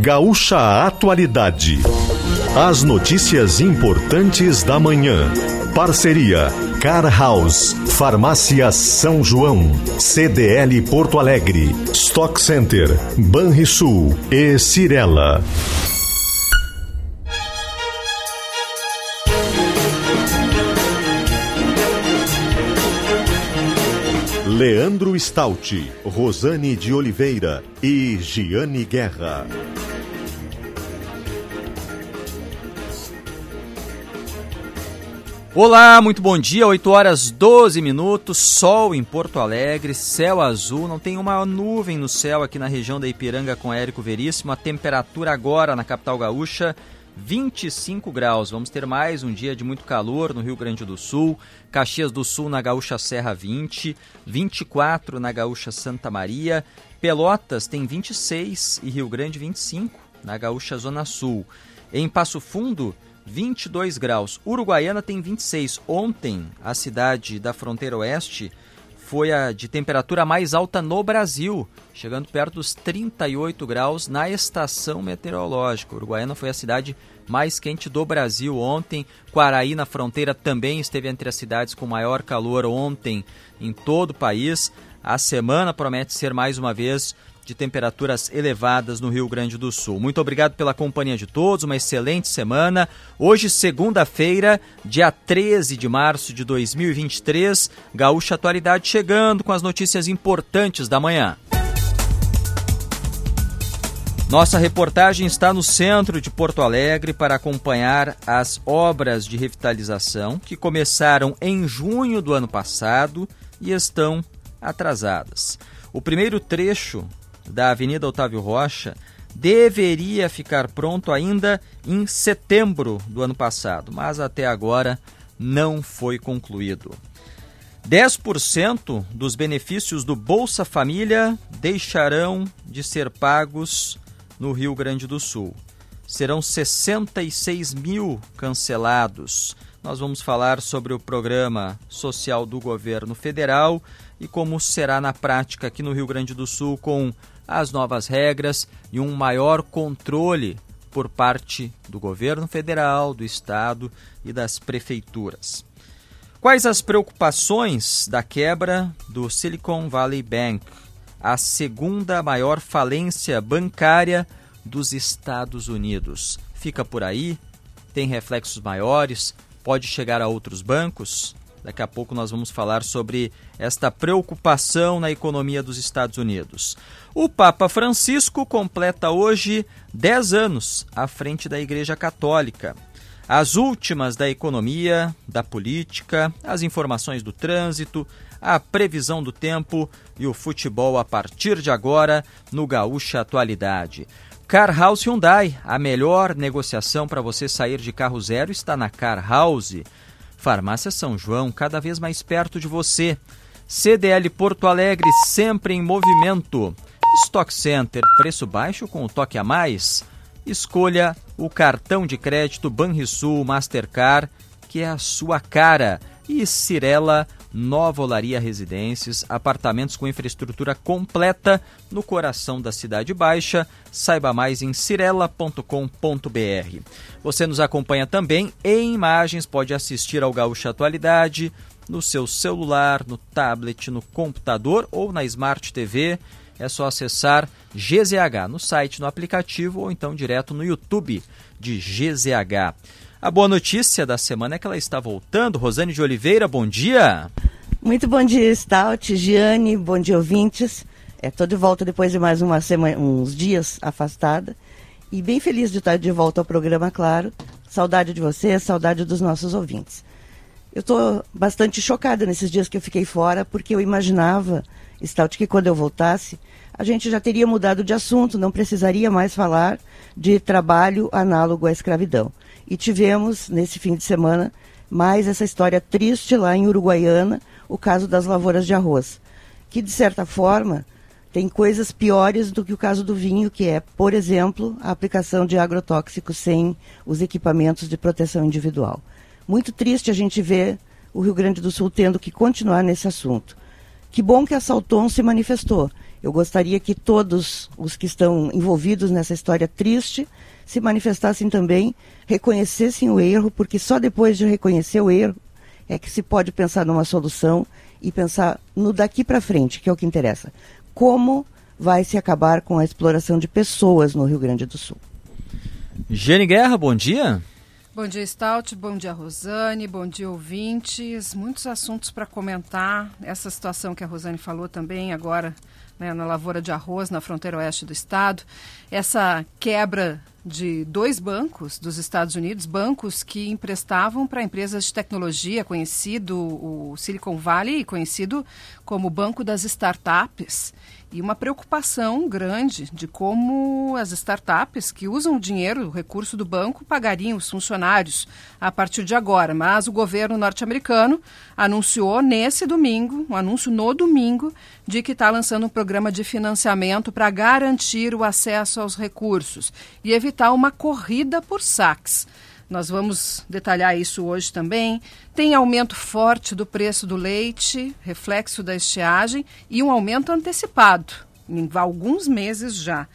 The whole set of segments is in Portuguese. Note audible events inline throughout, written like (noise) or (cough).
Gaúcha Atualidade. As notícias importantes da manhã. Parceria Car House, Farmácia São João, CDL Porto Alegre, Stock Center, Banrisul e Cirela. Leandro Stout, Rosane de Oliveira e Giane Guerra. Olá, muito bom dia, 8 horas 12 minutos, sol em Porto Alegre, céu azul, não tem uma nuvem no céu aqui na região da Ipiranga com Érico Veríssimo, a temperatura agora na capital gaúcha 25 graus. Vamos ter mais um dia de muito calor no Rio Grande do Sul. Caxias do Sul na Gaúcha Serra 20, 24 na Gaúcha Santa Maria. Pelotas tem 26 e Rio Grande 25 na Gaúcha Zona Sul. Em Passo Fundo, 22 graus. Uruguaiana tem 26. Ontem, a cidade da fronteira oeste foi a de temperatura mais alta no Brasil, chegando perto dos 38 graus na estação meteorológica. Uruguaiana foi a cidade mais quente do Brasil ontem. Quaraí, na fronteira, também esteve entre as cidades com maior calor ontem em todo o país. A semana promete ser mais uma vez de temperaturas elevadas no Rio Grande do Sul. Muito obrigado pela companhia de todos, uma excelente semana. Hoje, segunda-feira, dia 13 de março de 2023, Gaúcha Atualidade chegando com as notícias importantes da manhã. Nossa reportagem está no centro de Porto Alegre para acompanhar as obras de revitalização que começaram em junho do ano passado e estão atrasadas. O primeiro trecho da Avenida Otávio Rocha deveria ficar pronto ainda em setembro do ano passado, mas até agora não foi concluído. 10% dos benefícios do Bolsa Família deixarão de ser pagos no Rio Grande do Sul. Serão 66 mil cancelados. Nós vamos falar sobre o programa social do governo federal e como será na prática aqui no Rio Grande do Sul com as novas regras e um maior controle por parte do governo federal, do estado e das prefeituras. Quais as preocupações da quebra do Silicon Valley Bank, a segunda maior falência bancária dos Estados Unidos? Fica por aí? Tem reflexos maiores? Pode chegar a outros bancos? Daqui a pouco nós vamos falar sobre esta preocupação na economia dos Estados Unidos. O Papa Francisco completa hoje 10 anos à frente da Igreja Católica. As últimas da economia, da política, as informações do trânsito, a previsão do tempo e o futebol a partir de agora no Gaúcha Atualidade. Car House Hyundai, a melhor negociação para você sair de carro zero está na Car House. Farmácia São João, cada vez mais perto de você. CDL Porto Alegre, sempre em movimento. Stock Center, preço baixo com o toque a mais. Escolha o cartão de crédito Banrisul Mastercard, que é a sua cara. E Cirela Nova Olaria Residências, apartamentos com infraestrutura completa no coração da Cidade Baixa. Saiba mais em cirela.com.br. Você nos acompanha também em imagens, pode assistir ao Gaúcha Atualidade no seu celular, no tablet, no computador ou na Smart TV. É só acessar GZH no site, no aplicativo ou então direto no YouTube de GZH. A boa notícia da semana é que ela está voltando. Rosane de Oliveira, bom dia. Muito bom dia, Stout, Giane, bom dia, ouvintes. Estou é, de volta depois de mais uma semana, uns dias afastada. E bem feliz de estar de volta ao programa, claro. Saudade de você, saudade dos nossos ouvintes. Eu estou bastante chocada nesses dias que eu fiquei fora, porque eu imaginava, Stout, que quando eu voltasse, a gente já teria mudado de assunto, não precisaria mais falar de trabalho análogo à escravidão. E tivemos, nesse fim de semana, mais essa história triste lá em Uruguaiana, o caso das lavouras de arroz, que de certa forma tem coisas piores do que o caso do vinho, que é, por exemplo, a aplicação de agrotóxicos sem os equipamentos de proteção individual. Muito triste a gente ver o Rio Grande do Sul tendo que continuar nesse assunto. Que bom que a Salton se manifestou Eu gostaria que todos os que estão envolvidos nessa história triste se manifestassem também, reconhecessem o erro, porque só depois de reconhecer o erro é que se pode pensar numa solução e pensar no daqui para frente, que é o que interessa. Como vai se acabar com a exploração de pessoas no Rio Grande do Sul? Gene Guerra, bom dia. Bom dia, Stout. Bom dia, Rosane. Bom dia, ouvintes. Muitos assuntos para comentar. Essa situação que a Rosane falou também agora né, na lavoura de arroz na fronteira oeste do estado. Essa quebra de dois bancos dos Estados Unidos, bancos que emprestavam para empresas de tecnologia, conhecido o Silicon Valley, conhecido como Banco das Startups e uma preocupação grande de como as startups que usam o dinheiro, o recurso do banco, pagariam os funcionários a partir de agora. Mas o governo norte-americano anunciou nesse domingo, um anúncio no domingo, de que está lançando um programa de financiamento para garantir o acesso aos recursos e evitar uma corrida por saques. Nós vamos detalhar isso hoje também. Tem aumento forte do preço do leite, reflexo da estiagem, e um aumento antecipado, em alguns meses já.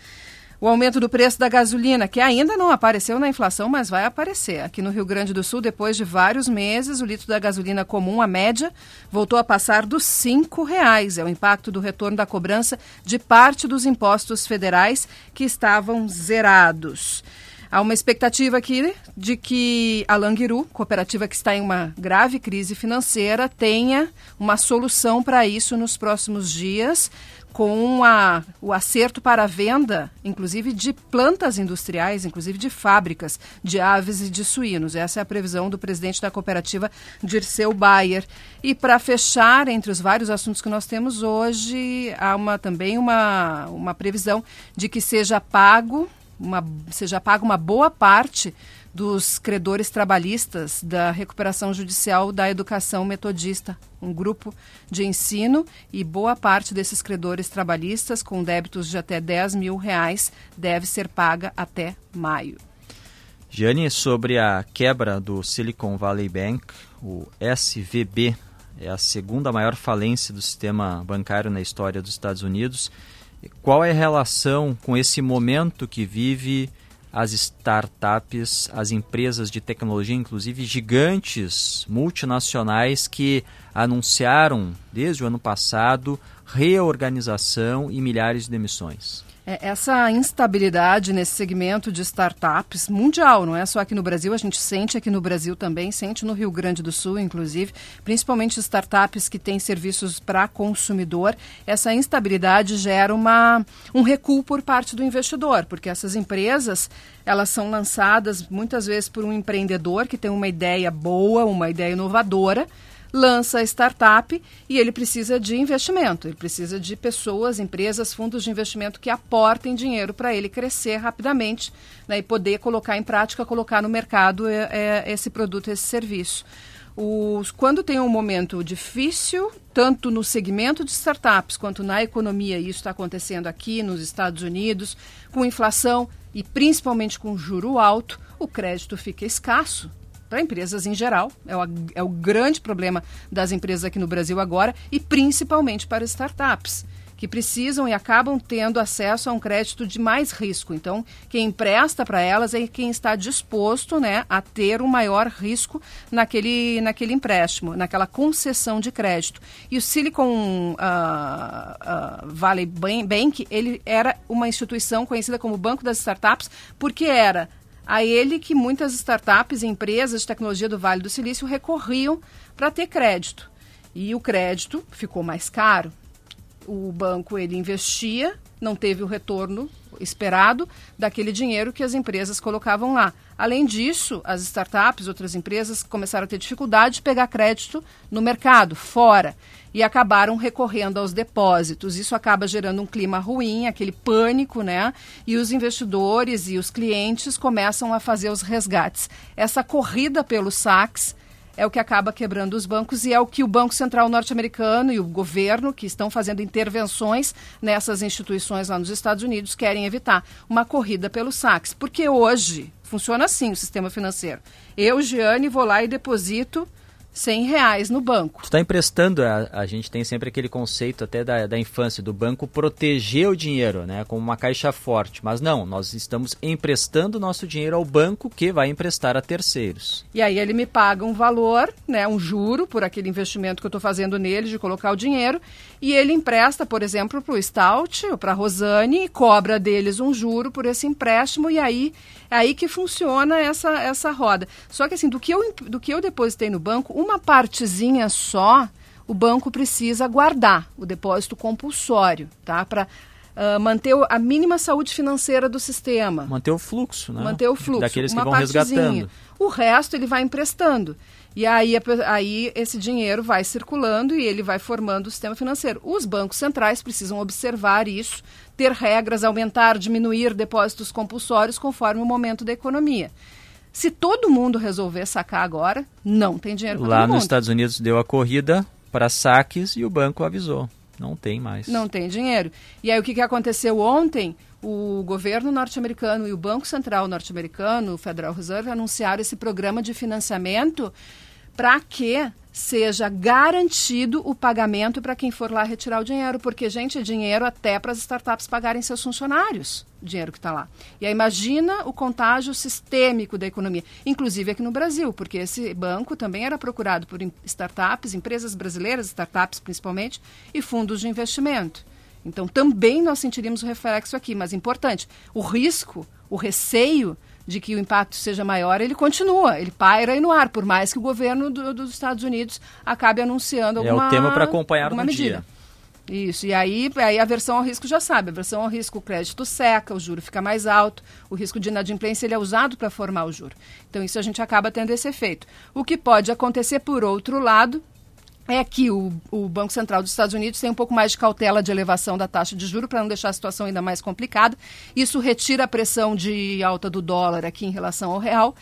O aumento do preço da gasolina, que ainda não apareceu na inflação, mas vai aparecer. Aqui no Rio Grande do Sul, depois de vários meses, o litro da gasolina comum, a média, voltou a passar dos R$ reais. É o impacto do retorno da cobrança de parte dos impostos federais que estavam zerados. Há uma expectativa aqui de que a Langiru, cooperativa que está em uma grave crise financeira, tenha uma solução para isso nos próximos dias, com a, o acerto para a venda, inclusive de plantas industriais, inclusive de fábricas de aves e de suínos. Essa é a previsão do presidente da cooperativa, Dirceu Bayer. E para fechar, entre os vários assuntos que nós temos hoje, há uma, também uma, uma previsão de que seja pago uma, seja paga uma boa parte dos credores trabalhistas da recuperação judicial da educação metodista, um grupo de ensino e boa parte desses credores trabalhistas com débitos de até 10 mil reais deve ser paga até maio. Gianni, sobre a quebra do Silicon Valley Bank, o SVB é a segunda maior falência do sistema bancário na história dos Estados Unidos qual é a relação com esse momento que vive as startups, as empresas de tecnologia, inclusive gigantes multinacionais que anunciaram desde o ano passado reorganização e milhares de demissões? É, essa instabilidade nesse segmento de startups mundial, não é só aqui no Brasil, a gente sente aqui no Brasil também, sente no Rio Grande do Sul, inclusive, principalmente startups que têm serviços para consumidor. Essa instabilidade gera uma, um recuo por parte do investidor, porque essas empresas elas são lançadas muitas vezes por um empreendedor que tem uma ideia boa, uma ideia inovadora lança a startup e ele precisa de investimento, ele precisa de pessoas, empresas, fundos de investimento que aportem dinheiro para ele crescer rapidamente né, e poder colocar em prática, colocar no mercado é, é, esse produto, esse serviço. Os, quando tem um momento difícil, tanto no segmento de startups quanto na economia, e isso está acontecendo aqui nos Estados Unidos, com inflação e principalmente com juro alto, o crédito fica escasso para empresas em geral. É o, é o grande problema das empresas aqui no Brasil agora e principalmente para startups que precisam e acabam tendo acesso a um crédito de mais risco. Então, quem empresta para elas é quem está disposto né, a ter um maior risco naquele, naquele empréstimo, naquela concessão de crédito. E o Silicon uh, uh, Valley Bank, ele era uma instituição conhecida como Banco das Startups, porque era a ele que muitas startups e empresas de tecnologia do Vale do Silício recorriam para ter crédito. E o crédito ficou mais caro. O banco ele investia, não teve o retorno esperado daquele dinheiro que as empresas colocavam lá. Além disso, as startups, outras empresas começaram a ter dificuldade de pegar crédito no mercado, fora e acabaram recorrendo aos depósitos. Isso acaba gerando um clima ruim, aquele pânico, né? E os investidores e os clientes começam a fazer os resgates. Essa corrida pelos saques é o que acaba quebrando os bancos e é o que o Banco Central norte-americano e o governo, que estão fazendo intervenções nessas instituições lá nos Estados Unidos, querem evitar uma corrida pelos saques. Porque hoje funciona assim o sistema financeiro. Eu, Giane, vou lá e deposito 100 reais no banco. Tu está emprestando, a, a gente tem sempre aquele conceito até da, da infância, do banco proteger o dinheiro, né, como uma caixa forte. Mas não, nós estamos emprestando nosso dinheiro ao banco que vai emprestar a terceiros. E aí ele me paga um valor, né, um juro por aquele investimento que eu estou fazendo nele de colocar o dinheiro, e ele empresta, por exemplo, para o Stout ou para a Rosane e cobra deles um juro por esse empréstimo, e aí é aí que funciona essa, essa roda. Só que assim, do que, eu, do que eu depositei no banco, uma partezinha só, o banco precisa guardar o depósito compulsório, tá? Para uh, manter a mínima saúde financeira do sistema. Manter o fluxo, né? Manter o fluxo. Daqueles uma que vão partezinha. resgatando. O resto ele vai emprestando. E aí, aí esse dinheiro vai circulando e ele vai formando o sistema financeiro. Os bancos centrais precisam observar isso, ter regras, aumentar, diminuir depósitos compulsórios conforme o momento da economia. Se todo mundo resolver sacar agora, não tem dinheiro para Lá nos Estados Unidos deu a corrida para saques e o banco avisou. Não tem mais. Não tem dinheiro. E aí o que, que aconteceu ontem? O governo norte-americano e o Banco Central norte-americano, o Federal Reserve, anunciaram esse programa de financiamento para que seja garantido o pagamento para quem for lá retirar o dinheiro, porque, gente, é dinheiro até para as startups pagarem seus funcionários, o dinheiro que está lá. E aí imagina o contágio sistêmico da economia, inclusive aqui no Brasil, porque esse banco também era procurado por startups, empresas brasileiras, startups principalmente, e fundos de investimento. Então também nós sentiríamos o reflexo aqui, mas importante, o risco, o receio de que o impacto seja maior, ele continua, ele paira aí no ar, por mais que o governo do, dos Estados Unidos acabe anunciando alguma É o tema para acompanhar no medida. dia. Isso, e aí, aí a versão ao risco já sabe, a versão ao risco o crédito seca, o juro fica mais alto, o risco de inadimplência ele é usado para formar o juro. Então isso a gente acaba tendo esse efeito. O que pode acontecer por outro lado é que o, o, Banco Central dos Estados Unidos tem um pouco mais de cautela de elevação da taxa de juro para não deixar a situação ainda mais complicada. Isso retira a pressão de alta do dólar aqui em relação ao real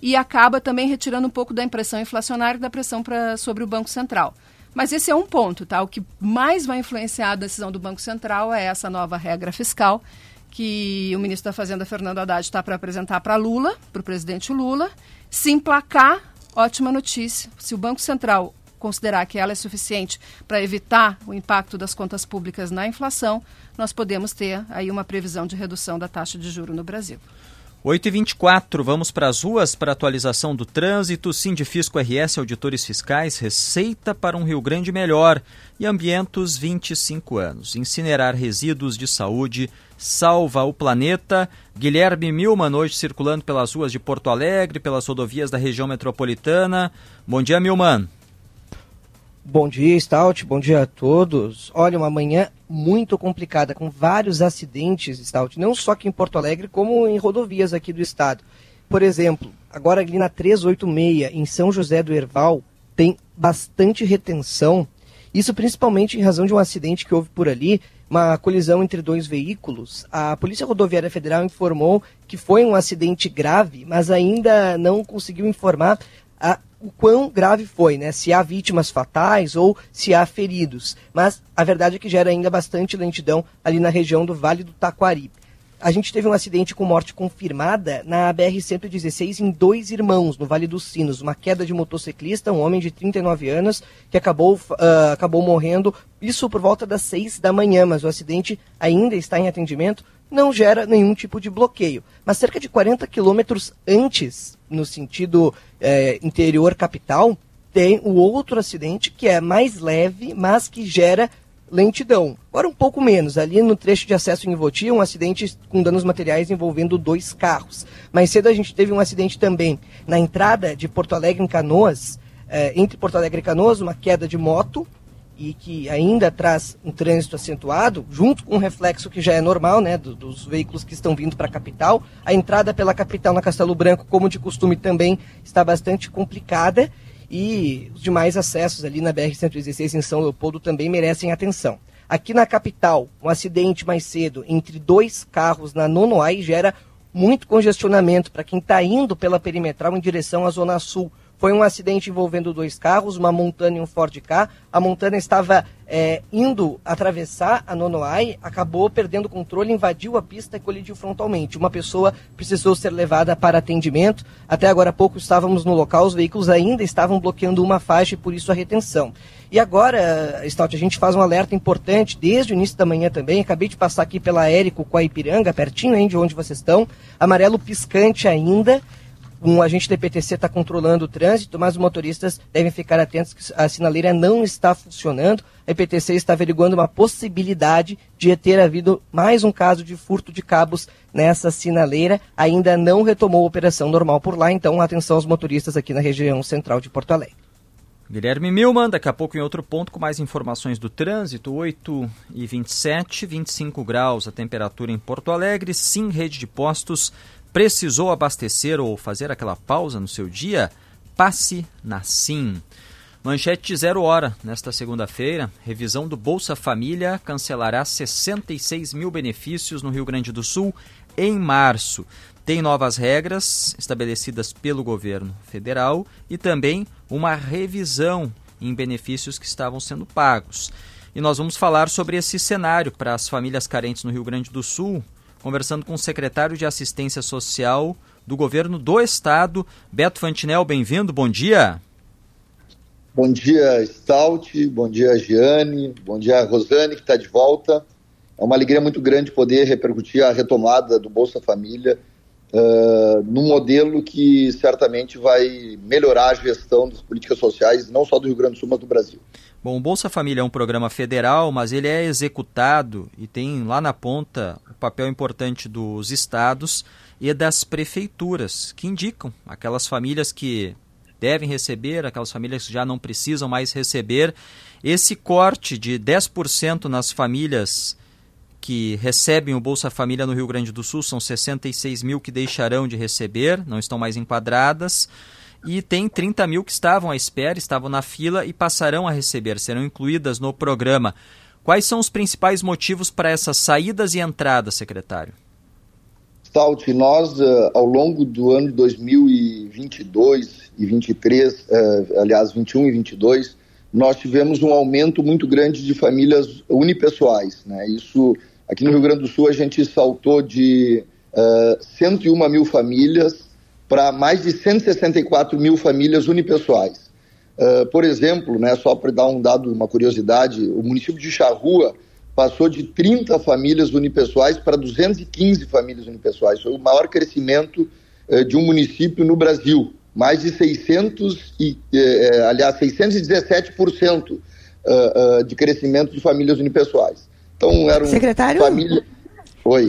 e acaba também retirando um pouco da impressão inflacionária e da pressão pra, sobre o Banco Central. Mas esse é um ponto, tá? O que mais vai influenciar a decisão do Banco Central é essa nova regra fiscal que o ministro da Fazenda, Fernando Haddad, está para apresentar para Lula, para o presidente Lula. Se emplacar, ótima notícia. Se o Banco Central considerar que ela é suficiente para evitar o impacto das contas públicas na inflação, nós podemos ter aí uma previsão de redução da taxa de juro no Brasil. 8h24, vamos para as ruas para atualização do trânsito. Sindifisco RS Auditores Fiscais, receita para um Rio Grande melhor. E Ambientos, 25 anos. Incinerar resíduos de saúde salva o planeta. Guilherme Milman, hoje circulando pelas ruas de Porto Alegre, pelas rodovias da região metropolitana. Bom dia, Milman. Bom dia, Stout. Bom dia a todos. Olha, uma manhã muito complicada, com vários acidentes, Stout, não só aqui em Porto Alegre, como em rodovias aqui do estado. Por exemplo, agora ali na 386, em São José do Herval, tem bastante retenção. Isso principalmente em razão de um acidente que houve por ali, uma colisão entre dois veículos. A Polícia Rodoviária Federal informou que foi um acidente grave, mas ainda não conseguiu informar o quão grave foi, né? Se há vítimas fatais ou se há feridos. Mas a verdade é que gera ainda bastante lentidão ali na região do Vale do Taquari. A gente teve um acidente com morte confirmada na BR-116 em dois irmãos, no Vale dos Sinos. Uma queda de motociclista, um homem de 39 anos, que acabou, uh, acabou morrendo, isso por volta das 6 da manhã, mas o acidente ainda está em atendimento, não gera nenhum tipo de bloqueio. Mas cerca de 40 quilômetros antes, no sentido é, interior capital, tem o outro acidente que é mais leve, mas que gera lentidão. Agora um pouco menos, ali no trecho de acesso em Ivoti, um acidente com danos materiais envolvendo dois carros. Mais cedo a gente teve um acidente também na entrada de Porto Alegre em Canoas, é, entre Porto Alegre e Canoas, uma queda de moto, e que ainda traz um trânsito acentuado, junto com o reflexo que já é normal, né, do, dos veículos que estão vindo para a capital. A entrada pela capital na Castelo Branco, como de costume, também está bastante complicada e os demais acessos ali na BR-116 em São Leopoldo também merecem atenção. Aqui na capital, um acidente mais cedo entre dois carros na Nonoai gera muito congestionamento para quem está indo pela perimetral em direção à Zona Sul Foi um acidente envolvendo dois carros, uma Montana e um Ford K. A Montana estava é, indo atravessar a Nonoai, acabou perdendo o controle, invadiu a pista e colidiu frontalmente. Uma pessoa precisou ser levada para atendimento. Até agora há pouco estávamos no local, os veículos ainda estavam bloqueando uma faixa e por isso a retenção. E agora, Stout, a gente faz um alerta importante desde o início da manhã também. Acabei de passar aqui pela Érico com a Ipiranga, pertinho hein, de onde vocês estão. Amarelo piscante ainda. Um agente da PTC está controlando o trânsito, mas os motoristas devem ficar atentos que a sinaleira não está funcionando. A EPTC está averiguando uma possibilidade de ter havido mais um caso de furto de cabos nessa sinaleira. Ainda não retomou a operação normal por lá, então atenção aos motoristas aqui na região central de Porto Alegre. Guilherme Milman, daqui a pouco em outro ponto com mais informações do trânsito, 8 e 27, 25 graus a temperatura em Porto Alegre, sim, rede de postos Precisou abastecer ou fazer aquela pausa no seu dia? Passe na Sim. Manchete zero hora, nesta segunda-feira, revisão do Bolsa Família cancelará 66 mil benefícios no Rio Grande do Sul em março. Tem novas regras estabelecidas pelo governo federal e também uma revisão em benefícios que estavam sendo pagos. E nós vamos falar sobre esse cenário para as famílias carentes no Rio Grande do Sul, conversando com o secretário de Assistência Social do governo do estado, Beto Fantinel. Bem-vindo, bom dia. Bom dia, Stout, bom dia, Giane, bom dia, Rosane, que está de volta. É uma alegria muito grande poder repercutir a retomada do Bolsa Família num modelo que certamente vai melhorar a gestão das políticas sociais, não só do Rio Grande do Sul, mas do Brasil. Bom, o Bolsa Família é um programa federal, mas ele é executado e tem lá na ponta o papel importante dos estados e das prefeituras, que indicam aquelas famílias que devem receber, aquelas famílias que já não precisam mais receber. Esse corte de 10% nas famílias que recebem o Bolsa Família no Rio Grande do Sul são 66 mil que deixarão de receber, não estão mais enquadradas e tem 30 mil que estavam à espera, estavam na fila e passarão a receber, serão incluídas no programa. Quais são os principais motivos para essas saídas e entradas, secretário? Stout, nós, uh, ao longo do ano de 2022 e 23, uh, eh, aliás, 21 e 22, nós tivemos um aumento muito grande de famílias unipessoais. Né? Isso, aqui no Rio Grande do Sul, a gente saltou de uh, eh, 101 mil famílias para mais de 164 mil famílias unipessoais. Uh, por exemplo, né, só para dar um dado, uma curiosidade, o município de Charrua passou de 30 famílias unipessoais para 215 famílias unipessoais. Foi o maior crescimento uh, de um município no Brasil. Mais de 600 e, aliás, 617% uh, de crescimento de famílias unipessoais. Então, eram Secretário? famílias... Oi.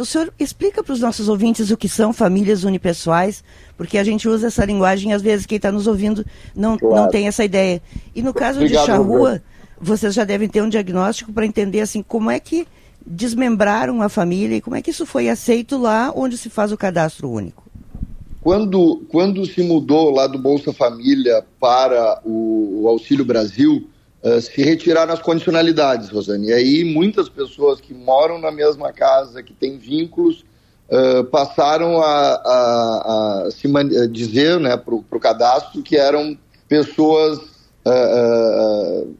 O senhor explica para os nossos ouvintes o que são famílias unipessoais, porque a gente usa essa linguagem e às vezes quem está nos ouvindo não, claro. não tem essa ideia. E no caso Obrigado, de Charrua, vocês já devem ter um diagnóstico para entender assim como é que desmembraram a família e como é que isso foi aceito lá onde se faz o cadastro único. Quando, quando se mudou lá do Bolsa Família para o, o Auxílio Brasil, uh, se retiraram as condicionalidades, Rosane. E aí muitas pessoas que moram na mesma casa, que têm vínculos, uh, passaram a, a, a se dizer né, para o cadastro que eram pessoas, uh,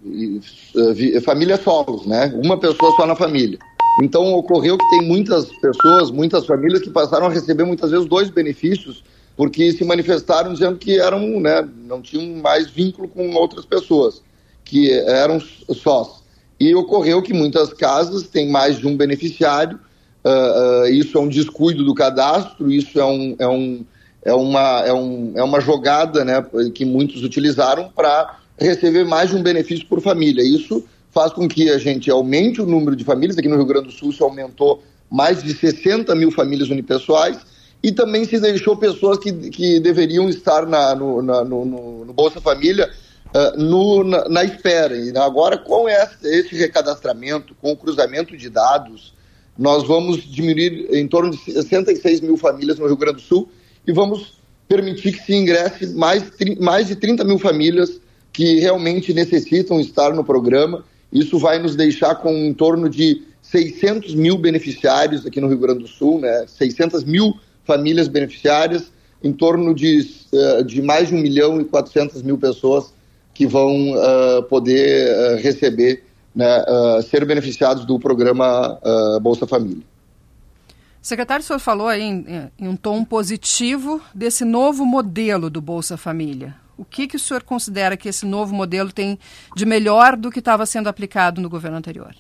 famílias solos, né? uma pessoa só na família. Então ocorreu que tem muitas pessoas, muitas famílias que passaram a receber muitas vezes dois benefícios porque se manifestaram dizendo que eram, né, não tinham mais vínculo com outras pessoas que eram sós. E ocorreu que muitas casas têm mais de um beneficiário, uh, uh, isso é um descuido do cadastro, isso é, um, é, um, é, uma, é, um, é uma jogada né, que muitos utilizaram para receber mais de um benefício por família. Isso faz com que a gente aumente o número de famílias, aqui no Rio Grande do Sul se aumentou mais de 60 mil famílias unipessoais, e também se deixou pessoas que, que deveriam estar na, no, na, no, no Bolsa Família uh, no, na, na. E agora, com esse, esse recadastramento, com o cruzamento de dados, nós vamos diminuir em torno de 66 mil famílias no Rio Grande do Sul e vamos permitir que se ingresse mais, mais de 30 mil famílias que realmente necessitam estar no programa. Isso vai nos deixar com em torno de 600 mil beneficiários aqui no Rio Grande do Sul, né? 600 mil famílias beneficiárias, em torno de, de mais de 1 milhão e 400 mil pessoas que vão poder receber, né, ser beneficiados do programa Bolsa Família. Secretário, o senhor falou aí em, em, um tom positivo desse novo modelo do Bolsa Família. O que, que o senhor considera que esse novo modelo tem de melhor do que estava sendo aplicado no governo anterior?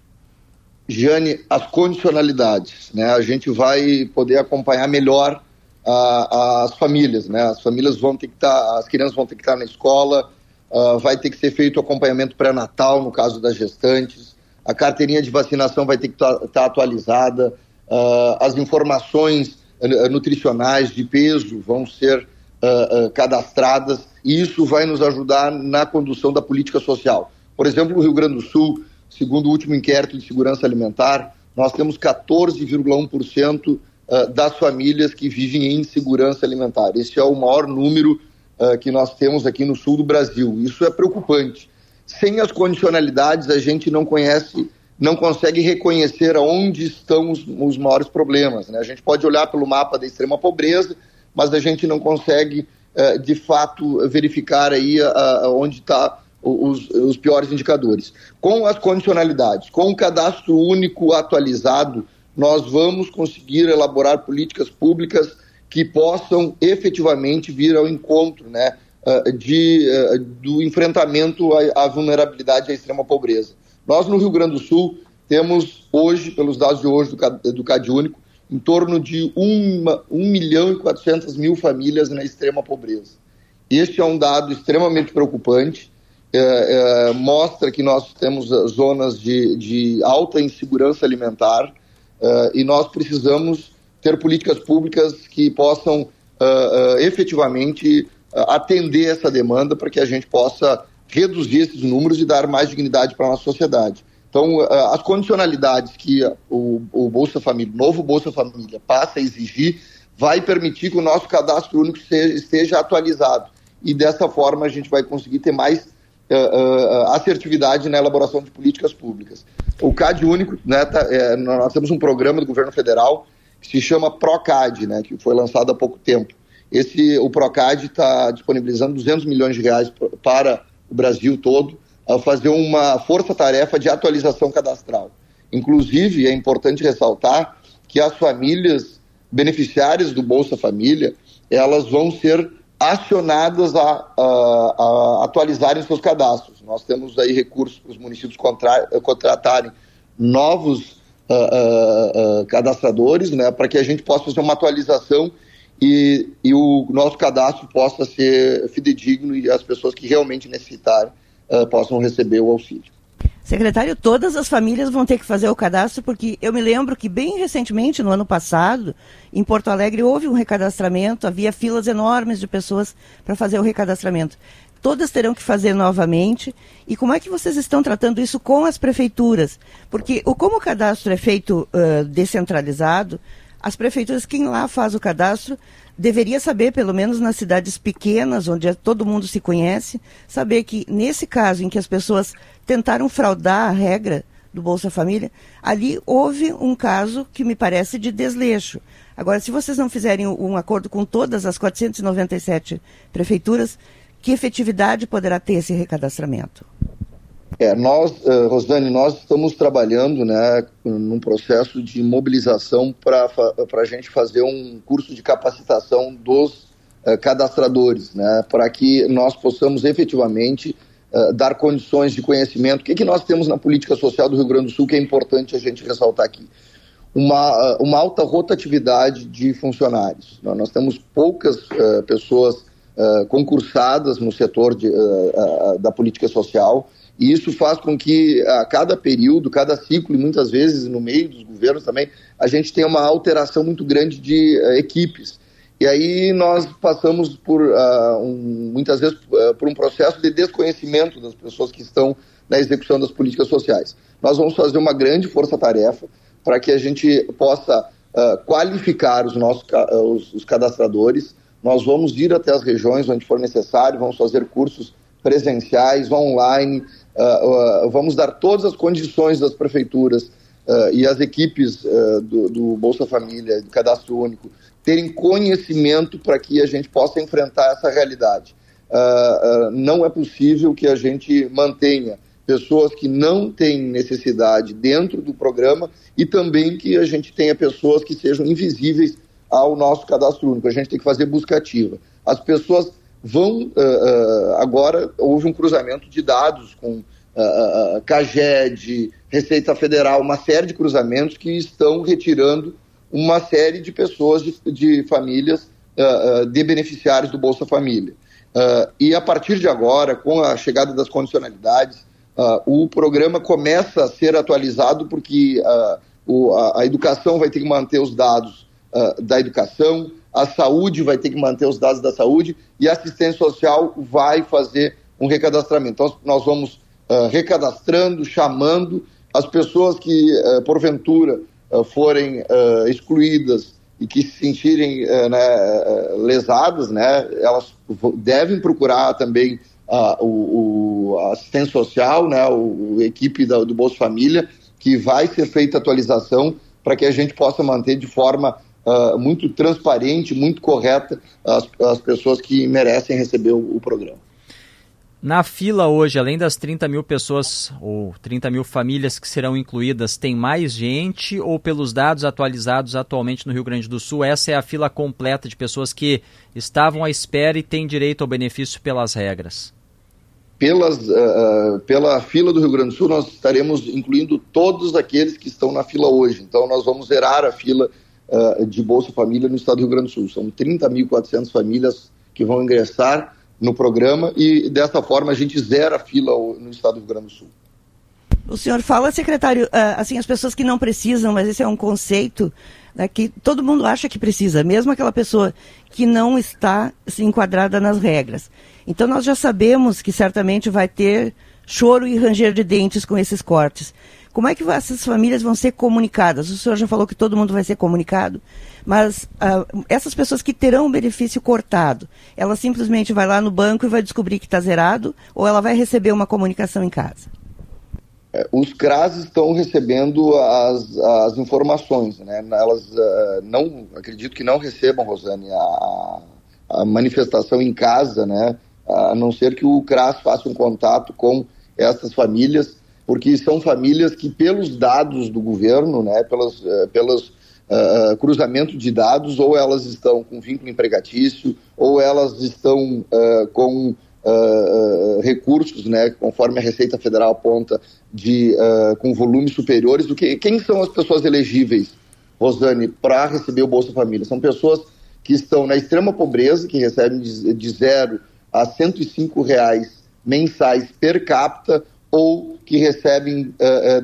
Jane, as condicionalidades. Né? A gente vai poder acompanhar melhor uh, as famílias. Né? As famílias vão ter que estar, tá, as crianças vão ter que estar na escola, uh, vai ter que ser feito acompanhamento pré-natal, no caso das gestantes, a carteirinha de vacinação vai ter que estar tá, tá atualizada, uh, as informações nutricionais de peso vão ser cadastradas, e isso vai nos ajudar na condução da política social. Por exemplo, no Rio Grande do Sul, Segundo o último inquérito de segurança alimentar, nós temos 14,1% ah, das famílias que vivem em insegurança alimentar. Esse é o maior número uh, que nós temos aqui no sul do Brasil. Isso é preocupante. Sem as condicionalidades, a gente não conhece, não consegue reconhecer aonde estão os, os maiores problemas. Né? A gente pode olhar pelo mapa da extrema pobreza, mas a gente não consegue, uh, de fato, verificar aí onde está os, os piores indicadores. Com as condicionalidades, com o cadastro único atualizado, nós vamos conseguir elaborar políticas públicas que possam efetivamente vir ao encontro né, ah, de, ah, do enfrentamento à, vulnerabilidade e à extrema pobreza. Nós, no Rio Grande do Sul, temos hoje, pelos dados de hoje do, do CAD Único, em torno de 1, 1 milhão e 400 mil famílias na extrema pobreza. Este é um dado extremamente preocupante é, é, mostra que nós temos uh, zonas de, de alta insegurança alimentar uh, e nós precisamos ter políticas públicas que possam uh, efetivamente atender essa demanda para que a gente possa reduzir esses números e dar mais dignidade para a nossa sociedade. Então, as condicionalidades que o, o Bolsa Família, novo Bolsa Família, passa a exigir, vai permitir que o nosso cadastro único seja, esteja atualizado. E dessa forma a gente vai conseguir ter mais uh, assertividade na elaboração de políticas públicas. O CAD único, né, tá, é, nós temos um programa do governo federal se chama PROCAD, né, que foi lançado há pouco tempo. Esse, o PROCAD está disponibilizando 200 milhões de reais para o Brasil todo a fazer uma força-tarefa de atualização cadastral. Inclusive, é importante ressaltar que as famílias beneficiárias do Bolsa Família, elas vão ser acionadas a, a, a atualizarem seus cadastros. Nós temos aí recursos para os municípios contra, contratarem novos uh, uh, cadastradores, né, para que a gente possa fazer uma atualização e, e, o nosso cadastro possa ser fidedigno e as pessoas que realmente necessitarem possam receber o auxílio. Secretário, todas as famílias vão ter que fazer o cadastro, porque eu me lembro que bem recentemente, no ano passado, em Porto Alegre, houve um recadastramento, havia filas enormes de pessoas para fazer o recadastramento. Todas terão que fazer novamente. E como é que vocês estão tratando isso com as prefeituras? Porque o, como o cadastro é feito uh, descentralizado, as prefeituras, quem lá faz o cadastro, deveria saber, pelo menos nas cidades pequenas, onde todo mundo se conhece, saber que nesse caso em que as pessoas tentaram fraudar a regra do Bolsa Família, ali houve um caso que me parece de desleixo. Agora, se vocês não fizerem um acordo com todas as 497 prefeituras, que efetividade poderá ter esse recadastramento? É, nós, uh, Rosane, nós estamos trabalhando né, num processo de mobilização para a gente fazer um curso de capacitação dos uh, cadastradores, né, para que nós possamos efetivamente uh, dar condições de conhecimento. O que, que nós temos na política social do Rio Grande do Sul que é importante a gente ressaltar aqui? Uma, uma alta rotatividade de funcionários. Nós temos poucas pessoas concursadas no setor de, da política social e isso faz com que a cada período, cada ciclo, e muitas vezes no meio dos governos também, a gente tenha uma alteração muito grande de uh, equipes. E aí nós passamos por, uh, um, muitas vezes, uh, por um processo de desconhecimento das pessoas que estão na execução das políticas sociais. Nós vamos fazer uma grande força-tarefa para que a gente possa qualificar os nossos os, os cadastradores. Nós vamos ir até as regiões onde for necessário, vamos fazer cursos presenciais, online, uh, uh, vamos dar todas as condições das prefeituras uh, e as equipes uh, do, do, Bolsa Família, do Cadastro Único, terem conhecimento para que a gente possa enfrentar essa realidade. Uh, não é possível que a gente mantenha pessoas que não têm necessidade dentro do programa e também que a gente tenha pessoas que sejam invisíveis ao nosso cadastro único. A gente tem que fazer busca ativa. As pessoas vão, uh, uh, agora, houve um cruzamento de dados com uh, CAGED, Receita Federal, uma série de cruzamentos que estão retirando uma série de pessoas, de, de famílias, de beneficiários do Bolsa Família. e a partir de agora, com a chegada das condicionalidades, o programa começa a ser atualizado porque o, a, a, educação vai ter que manter os dados uh, da educação, a saúde vai ter que manter os dados da saúde e a assistência social vai fazer um recadastramento. Então, nós vamos recadastrando, chamando as pessoas que, porventura, forem excluídas e que se sentirem né, lesadas, né, elas devem procurar também o, a assistência social, né, o, a equipe da, do Bolsa Família, que vai ser feita atualização para que a gente possa manter de forma uh, muito transparente, muito correta as, as pessoas que merecem receber o, o programa. Na fila hoje, além das 30 mil pessoas ou 30 mil famílias que serão incluídas, tem mais gente ou pelos dados atualizados atualmente no Rio Grande do Sul, essa é a fila completa de pessoas que estavam à espera e têm direito ao benefício pelas regras? pelas, uh, pela fila do Rio Grande do Sul, nós estaremos incluindo todos aqueles que estão na fila hoje. Então, nós vamos zerar a fila uh, de Bolsa Família no estado do Rio Grande do Sul. São 30.400 famílias que vão ingressar no programa e, dessa forma, a gente zera a fila no estado do Rio Grande do Sul. O senhor fala, secretário, assim, as pessoas que não precisam, mas esse é um conceito né, que todo mundo acha que precisa, mesmo aquela pessoa que não está se enquadrada nas regras. Então nós já sabemos que certamente vai ter choro e ranger de dentes com esses cortes. Como é que essas famílias vão ser comunicadas? O senhor já falou que todo mundo vai ser comunicado, mas uh, essas pessoas que terão o benefício cortado, ela simplesmente vai lá no banco e vai descobrir que está zerado, ou ela vai receber uma comunicação em casa? É, os CRAS estão recebendo as, as informações, né? Elas uh, não, acredito que não recebam, Rosane, a, a manifestação em casa, né? a não ser que o CRAS faça um contato com essas famílias, porque são famílias que, pelos dados do governo, né, pelos, uh, pelos uh, cruzamento de dados, ou elas estão com vínculo empregatício, ou elas estão uh, com recursos, né, conforme a Receita Federal aponta, de, com volumes superiores do que. Quem são as pessoas elegíveis, Rosane, para receber o Bolsa Família? São pessoas que estão na extrema pobreza, que recebem de, de zero a 105 reais mensais per capita ou que recebem uh, uh,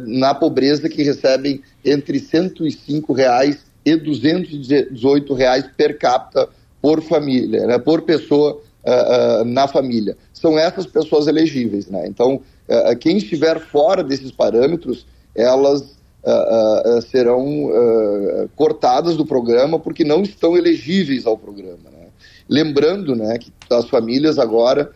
na pobreza que recebem entre 105 reais e 218 reais per capita por família, né, por pessoa uh, na família. São essas pessoas elegíveis, né? Então, quem estiver fora desses parâmetros, elas serão cortadas do programa porque não estão elegíveis ao programa. Né? Lembrando né, que as famílias agora,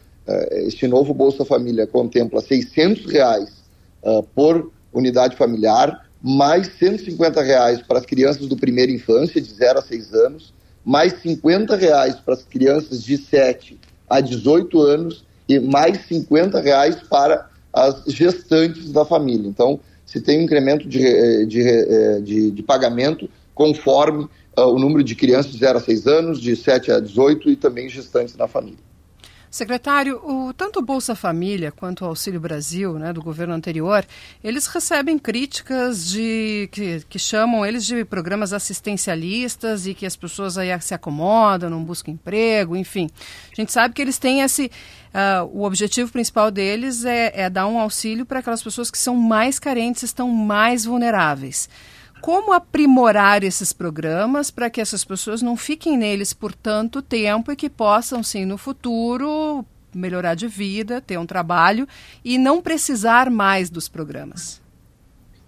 este novo Bolsa Família contempla 600 reais uh, por unidade familiar, mais 150 reais para as crianças do primeira infância, de 0 a 6 anos, mais 50 reais para as crianças de 7 a 18 anos e mais 50 reais para as gestantes da família. Então, se tem um incremento de, eh, de, de, de pagamento conforme uh, o número de crianças de 0 a 6 anos, de 7 a 18 e também gestantes na família. Secretário, o, tanto o Bolsa Família quanto o Auxílio Brasil, né, do governo anterior, eles recebem críticas de que, que, chamam eles de programas assistencialistas e que as pessoas aí se acomodam, não buscam emprego, enfim. A gente sabe que eles têm esse. Uh, o objetivo principal deles é, é dar um auxílio para aquelas pessoas que são mais carentes, estão mais vulneráveis. Como aprimorar esses programas para que essas pessoas não fiquem neles por tanto tempo e que possam, sim, no futuro melhorar de vida, ter um trabalho e não precisar mais dos programas?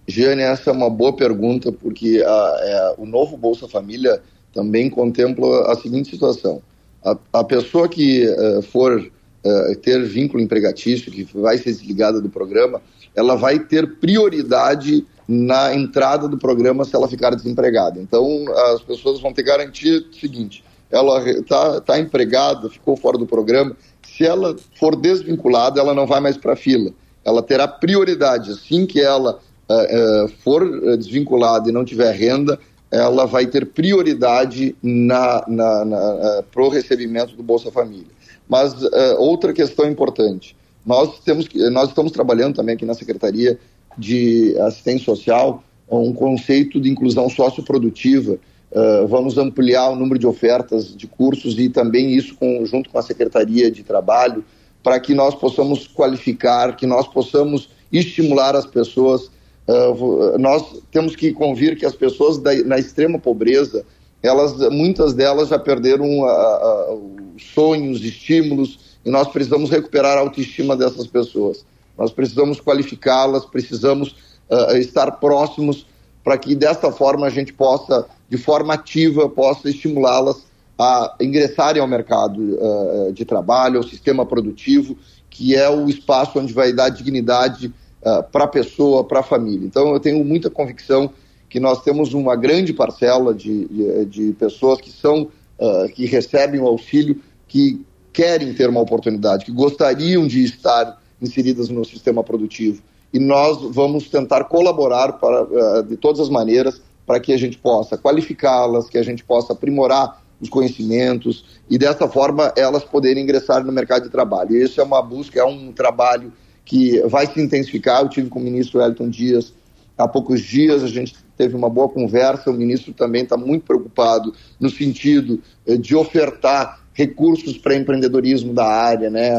Giane, essa é uma boa pergunta, porque a, é, o novo Bolsa Família também contempla a seguinte situação. A, a pessoa que uh, for uh, ter vínculo empregatício, que vai ser desligada do programa, ela vai ter prioridade na entrada do programa se ela ficar desempregada. Então, as pessoas vão ter garantia seguinte: ela está tá empregada, ficou fora do programa. Se ela for desvinculada, ela não vai mais para a fila. Ela terá prioridade. Assim que ela uh, uh, for desvinculada e não tiver renda, ela vai ter prioridade na, na, na uh, para o recebimento do Bolsa Família. Mas outra questão importante: nós, temos, nós estamos trabalhando também aqui na Secretaria de Assistência Social um conceito de inclusão socioprodutiva. Uh, vamos ampliar o número de ofertas de cursos e também isso com, junto com a Secretaria de Trabalho, para que nós possamos qualificar, que nós possamos estimular as pessoas. Uh, nós temos que convir que as pessoas da, na extrema pobreza, elas, muitas delas já perderam uh, sonhos, estímulos, e nós precisamos recuperar a autoestima dessas pessoas. Nós precisamos qualificá-las, precisamos uh, estar próximos para que desta forma a gente possa, de forma ativa, possa estimulá-las a ingressarem ao mercado uh, de trabalho, ao sistema produtivo, que é o espaço onde vai dar dignidade uh, para a pessoa, para a família. Então, eu tenho muita convicção que nós temos uma grande parcela de, de, de pessoas que são uh, que recebem o auxílio, que querem ter uma oportunidade, que gostariam de estar inseridas no sistema produtivo. E nós vamos tentar colaborar para, eh, de todas as maneiras para que a gente possa qualificá-las, que a gente possa aprimorar os conhecimentos e dessa forma elas poderem ingressar no mercado de trabalho. E isso é uma busca, é um trabalho que vai se intensificar. Eu tive com o ministro Elton Dias há poucos dias, a gente teve uma boa conversa. O ministro também está muito preocupado no sentido eh, de ofertar recursos para empreendedorismo da área, né,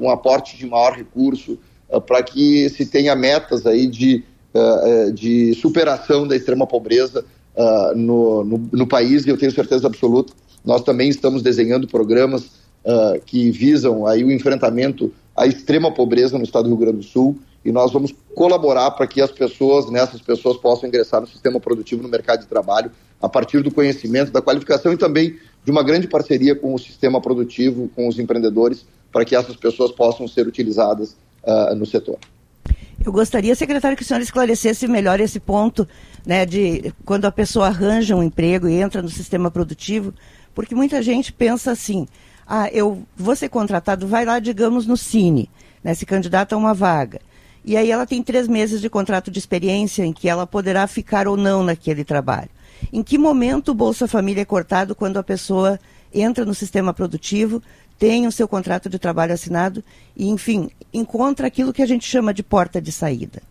um aporte de maior recurso uh, para que se tenha metas aí de, uh, de superação da extrema pobreza uh, no, no, no, país e eu tenho certeza absoluta nós também estamos desenhando programas que visam aí o enfrentamento à extrema pobreza no estado do Rio Grande do Sul e nós vamos colaborar para que as pessoas, nessas pessoas possam ingressar no sistema produtivo no mercado de trabalho a partir do conhecimento, da qualificação e também de uma grande parceria com o sistema produtivo, com os empreendedores, para que essas pessoas possam ser utilizadas uh, no setor. Eu gostaria, secretário, que o senhor esclarecesse melhor esse ponto, né, de quando a pessoa arranja um emprego e entra no sistema produtivo, porque muita gente pensa assim, ah, eu vou ser contratado, vai lá, digamos, no Cine, né, se candidata a uma vaga. E aí ela tem três meses de contrato de experiência em que ela poderá ficar ou não naquele trabalho. Em que momento o Bolsa Família é cortado quando a pessoa entra no sistema produtivo, tem o seu contrato de trabalho assinado e, enfim, encontra aquilo que a gente chama de porta de saída?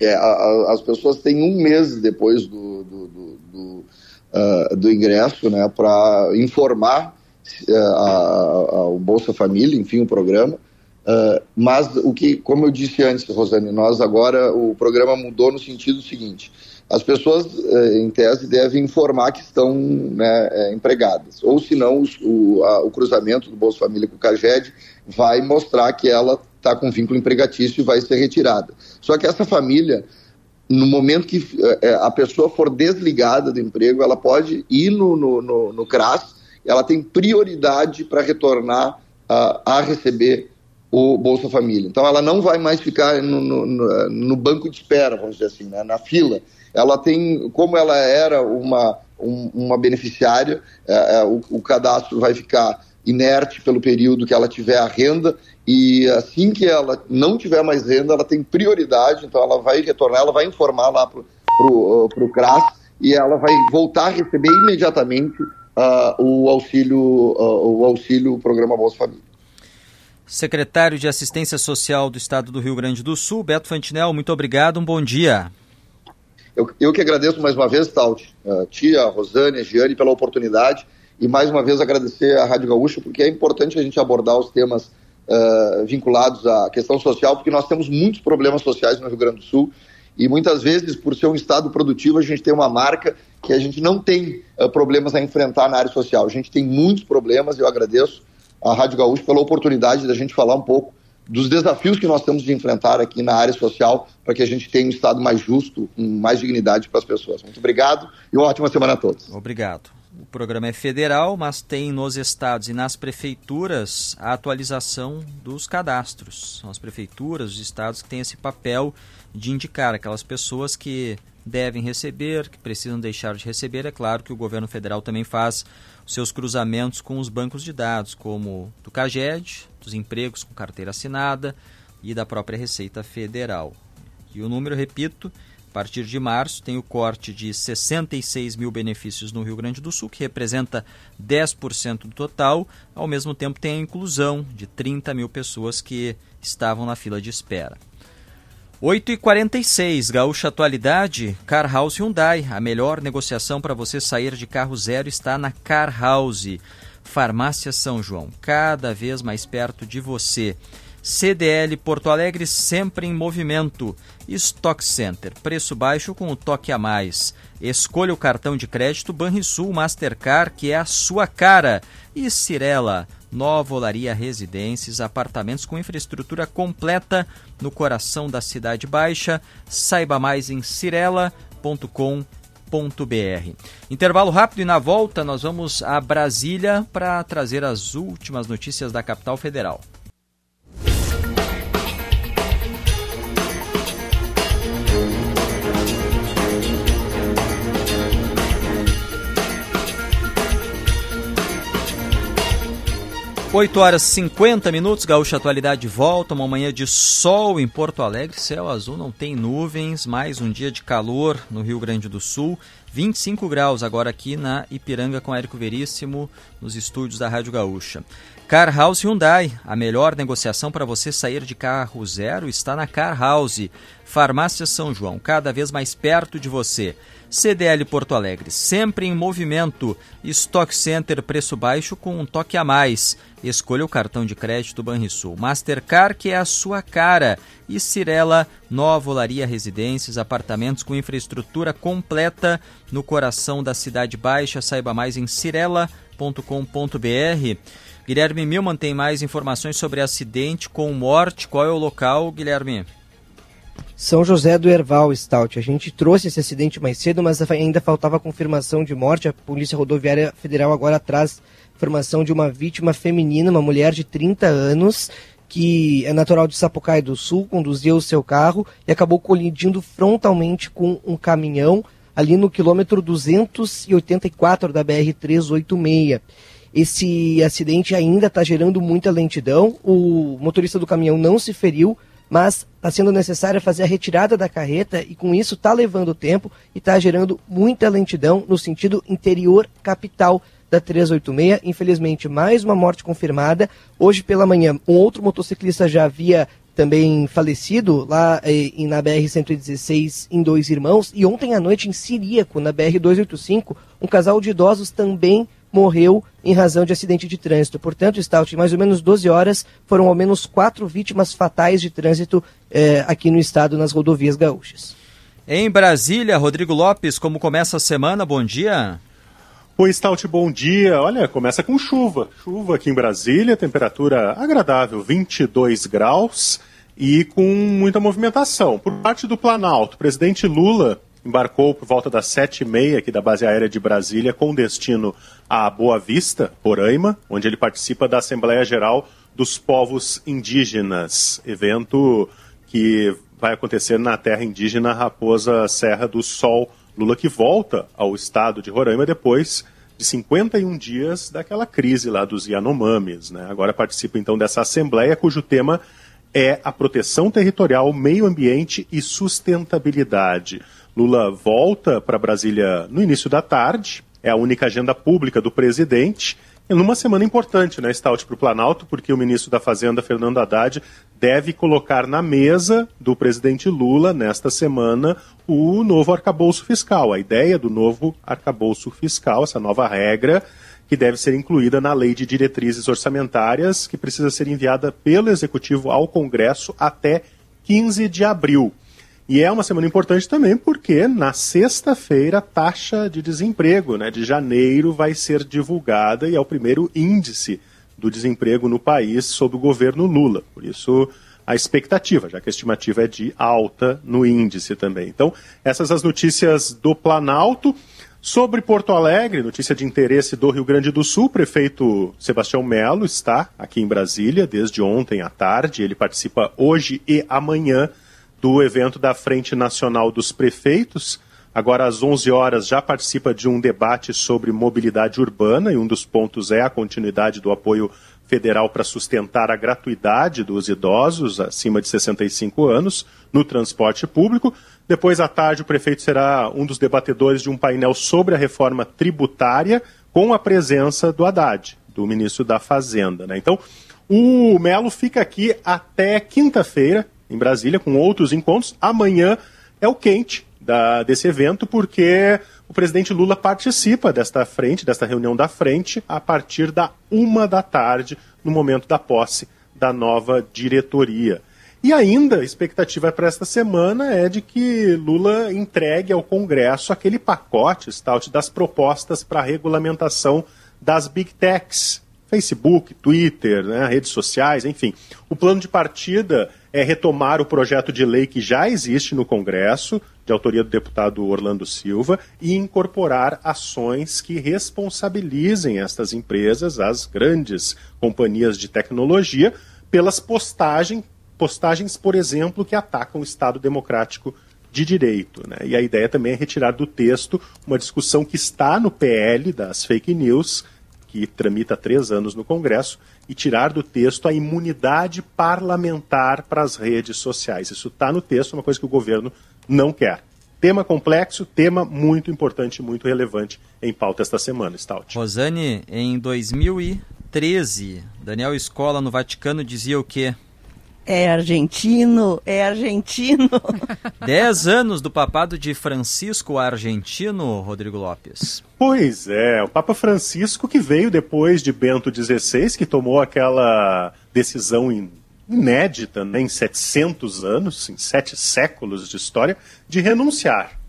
É, a, a, as pessoas têm um mês depois do, do, do, do, uh, do ingresso né, para informar uh, o Bolsa Família, enfim, o programa. Uh, mas o que, como eu disse antes, Rosane, nós agora o programa mudou no sentido seguinte: as pessoas, eh, em tese, devem informar que estão né, eh, empregadas. Ou, se não, o, o, cruzamento do Bolsa Família com o CAGED vai mostrar que ela está com vínculo empregatício e vai ser retirada. Só que essa família, no momento que eh, a pessoa for desligada do emprego, ela pode ir no, no, no, no CRAS, ela tem prioridade para retornar a, a receber o Bolsa Família. Então, ela não vai mais ficar no, no, no banco de espera, vamos dizer assim, né, na fila ela tem, como ela era uma, um, uma beneficiária, é, é, o, o cadastro vai ficar inerte pelo período que ela tiver a renda e assim que ela não tiver mais renda, ela tem prioridade, então ela vai retornar, ela vai informar lá para o uh, CRAS e ela vai voltar a receber imediatamente uh, o auxílio, uh, o auxílio Programa Bolsa Família. Secretário de Assistência Social do Estado do Rio Grande do Sul, Beto Fantinel, muito obrigado, um bom dia. Eu, eu que agradeço mais uma vez, Taut, a tia, a Rosane, a Giane, pela oportunidade e mais uma vez agradecer à Rádio Gaúcha, porque é importante a gente abordar os temas uh, vinculados à questão social, porque nós temos muitos problemas sociais no Rio Grande do Sul e muitas vezes, por ser um estado produtivo, a gente tem uma marca que a gente não tem uh, problemas a enfrentar na área social. A gente tem muitos problemas e eu agradeço à Rádio Gaúcha pela oportunidade da gente falar um pouco dos desafios que nós temos de enfrentar aqui na área social para que a gente tenha um Estado mais justo, com mais dignidade para as pessoas. Muito obrigado e uma ótima semana a todos. Obrigado. o programa é federal, mas tem nos estados e nas prefeituras a atualização dos cadastros. São as prefeituras, os estados que têm esse papel de indicar aquelas pessoas que devem receber, que precisam deixar de receber. É claro que o governo federal também faz seus cruzamentos com os bancos de dados, como do CAGED, dos empregos com carteira assinada e da própria Receita Federal. E o número, repito, a partir de março tem o corte de 66 mil benefícios no Rio Grande do Sul, que representa 10% do total. Ao mesmo tempo tem a inclusão de 30 mil pessoas que estavam na fila de espera. 8h46, Gaúcha Atualidade, Car House Hyundai. A melhor negociação para você sair de carro zero está na Car House. Farmácia São João, cada vez mais perto de você. CDL Porto Alegre sempre em movimento. Stock Center, preço baixo com o toque a mais. Escolha o cartão de crédito Banrisul Mastercard, que é a sua cara. E Cirela, Nova Olaria Residências, apartamentos com infraestrutura completa no coração da Cidade Baixa. Saiba mais em cirela.com.br. Intervalo rápido e na volta nós vamos a Brasília para trazer as últimas notícias da capital federal. 8 horas 50 minutos, Gaúcha Atualidade volta, uma manhã de sol em Porto Alegre, céu azul, não tem nuvens, mais um dia de calor no Rio Grande do Sul, 25 graus agora aqui na Ipiranga com Érico Veríssimo, nos estúdios da Rádio Gaúcha. Car House Hyundai, a melhor negociação para você sair de carro zero está na Car House. Farmácia São João, cada vez mais perto de você. CDL Porto Alegre, sempre em movimento. Stock Center, preço baixo com um toque a mais. Escolha o cartão de crédito Banrisul. Mastercard, que é a sua cara. E Cirela, Nova Olaria Residências, apartamentos com infraestrutura completa no coração da Cidade Baixa. Saiba mais em cirela.com.br. Guilherme Milman tem mais informações sobre acidente com morte. Qual é o local, Guilherme? São José do Herval, Stout. A gente trouxe esse acidente mais cedo, mas ainda faltava confirmação de morte. A Polícia Rodoviária Federal agora traz informação de uma vítima feminina, uma mulher de 30 anos, que é natural de Sapucaí do Sul, conduzia o seu carro e acabou colidindo frontalmente com um caminhão ali no quilômetro 284 da BR-386. Esse acidente ainda está gerando muita lentidão. O motorista do caminhão não se feriu, mas está sendo necessário fazer a retirada da carreta e com isso está levando tempo e está gerando muita lentidão no sentido interior capital da 386. Infelizmente, mais uma morte confirmada. Hoje pela manhã, um outro motociclista já havia também falecido lá eh, na BR-116 em Dois Irmãos. E ontem à noite em Siríaco, na BR-285, um casal de idosos também morreu em razão de acidente de trânsito. Portanto, Stout, em mais ou menos 12 horas, foram ao menos quatro vítimas fatais de trânsito eh, aqui no estado, nas rodovias gaúchas. Em Brasília, Rodrigo Lopes, como começa a semana? Bom dia. Oi, Stout, bom dia. Olha, começa com chuva. Chuva aqui em Brasília, temperatura agradável, 22 graus e com muita movimentação. Por parte do Planalto, o presidente Lula embarcou por volta das sete e meia aqui da base aérea de Brasília com destino a Boa Vista, Roraima, onde ele participa da Assembleia Geral dos Povos Indígenas, evento que vai acontecer na terra indígena Raposa Serra do Sol. Lula que volta ao estado de Roraima depois de 51 dias daquela crise lá dos Yanomamis. Né? Agora participa então dessa assembleia cujo tema é a proteção territorial, meio ambiente e sustentabilidade. Lula volta para Brasília no início da tarde, é a única agenda pública do presidente. E numa semana importante, né, Stout, para o Planalto, porque o ministro da Fazenda, Fernando Haddad, deve colocar na mesa do presidente Lula, nesta semana, o novo arcabouço fiscal. A ideia do novo arcabouço fiscal, essa nova regra, que deve ser incluída na lei de diretrizes orçamentárias, que precisa ser enviada pelo Executivo ao Congresso até 15 de abril. E é uma semana importante também porque na sexta-feira a taxa de desemprego né, de janeiro vai ser divulgada e é o primeiro índice do desemprego no país sob o governo Lula. Por isso, a expectativa, já que a estimativa é de alta no índice também. Então, essas as notícias do Planalto. Sobre Porto Alegre, notícia de interesse do Rio Grande do Sul, o prefeito Sebastião Melo está aqui em Brasília desde ontem à tarde. Ele participa hoje e amanhã do evento da Frente Nacional dos Prefeitos. Agora, às 11 horas, já participa de um debate sobre mobilidade urbana e um dos pontos é a continuidade do apoio federal para sustentar a gratuidade dos idosos acima de 65 anos no transporte público. Depois, à tarde, o prefeito será um dos debatedores de um painel sobre a reforma tributária, com a presença do Haddad, do ministro da Fazenda. Né? Então, o Melo fica aqui até quinta-feira, em Brasília, com outros encontros. Amanhã é o quente da, desse evento, porque o presidente Lula participa desta frente, desta reunião da frente, a partir da uma da tarde, no momento da posse da nova diretoria. E ainda a expectativa para esta semana é de que Lula entregue ao Congresso aquele pacote, Stout, das propostas para regulamentação das big techs, Facebook, Twitter, né, redes sociais, enfim. O plano de partida é retomar o projeto de lei que já existe no Congresso, de autoria do deputado Orlando Silva, e incorporar ações que responsabilizem estas empresas, as grandes companhias de tecnologia, pelas postagens, postagens, por exemplo, que atacam o Estado Democrático de Direito. Né? E a ideia também é retirar do texto uma discussão que está no PL das fake news, que tramita há três anos no Congresso, e tirar do texto a imunidade parlamentar para as redes sociais. Isso está no texto, uma coisa que o governo não quer. Tema complexo, tema muito importante, muito relevante em pauta esta semana, Stout. Rosane, em 2013, Daniel Escola no Vaticano dizia o quê? É argentino, é argentino. (laughs) Dez anos do papado de Francisco Argentino, Rodrigo Lopes. Pois é, o Papa Francisco que veio depois de Bento XVI, que tomou aquela decisão inédita né, em 700 anos, em sete séculos de história, de renunciar.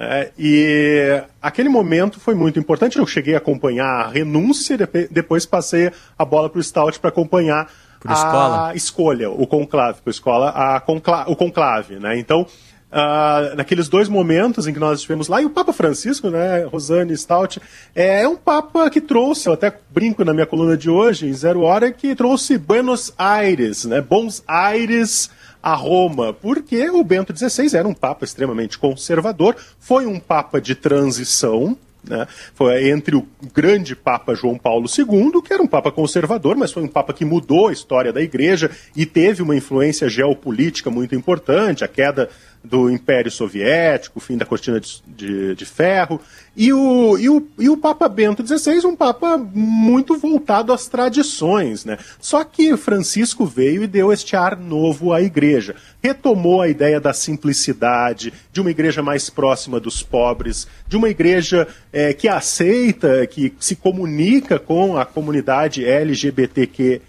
É, e aquele momento foi muito importante. Eu cheguei a acompanhar a renúncia, depois passei a bola para o Stout para acompanhar por escola? a escolha, o conclave, por escola, a concla o conclave, né? Então, uh, naqueles dois momentos em que nós estivemos lá, e o Papa Francisco, né, Rosane Stout, é, é um Papa que trouxe, eu até brinco na minha coluna de hoje, em Zero Hora, que trouxe Buenos Aires, né, Bons Aires a Roma, porque o Bento XVI era um Papa extremamente conservador, foi um Papa de transição, né? Foi entre o grande Papa João Paulo II, que era um Papa conservador, mas foi um Papa que mudou a história da Igreja e teve uma influência geopolítica muito importante, a queda do Império Soviético, o fim da cortina de, de, de ferro, e o, e, o, e o Papa Bento XVI, um Papa muito voltado às tradições. Né? Só que Francisco veio e deu este ar novo à igreja. Retomou a ideia da simplicidade, de uma igreja mais próxima dos pobres, de uma igreja é, que aceita, que se comunica com a comunidade LGBTQ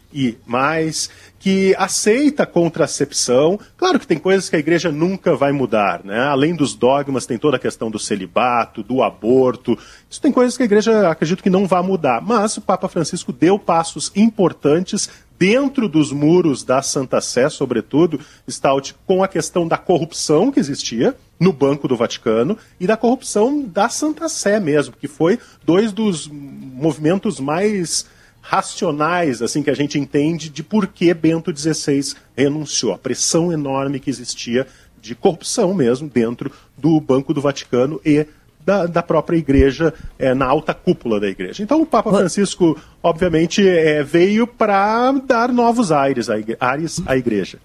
mais, que aceita a contracepção. Claro que tem coisas que a igreja nunca vai mudar, né? Além dos dogmas, tem toda a questão do celibato, do aborto. Isso tem coisas que a igreja acredito que não vai mudar. Mas o Papa Francisco deu passos importantes dentro dos muros da Santa Sé, sobretudo, Stout, com a questão da corrupção que existia no Banco do Vaticano e da corrupção da Santa Sé mesmo, que foi dois dos movimentos mais racionais, assim que a gente entende de por que Bento XVI renunciou, a pressão enorme que existia de corrupção mesmo dentro do Banco do Vaticano e da, da própria igreja, é, na alta cúpula da igreja. Então o Papa Francisco, obviamente, é, veio para dar novos ares à, igreja.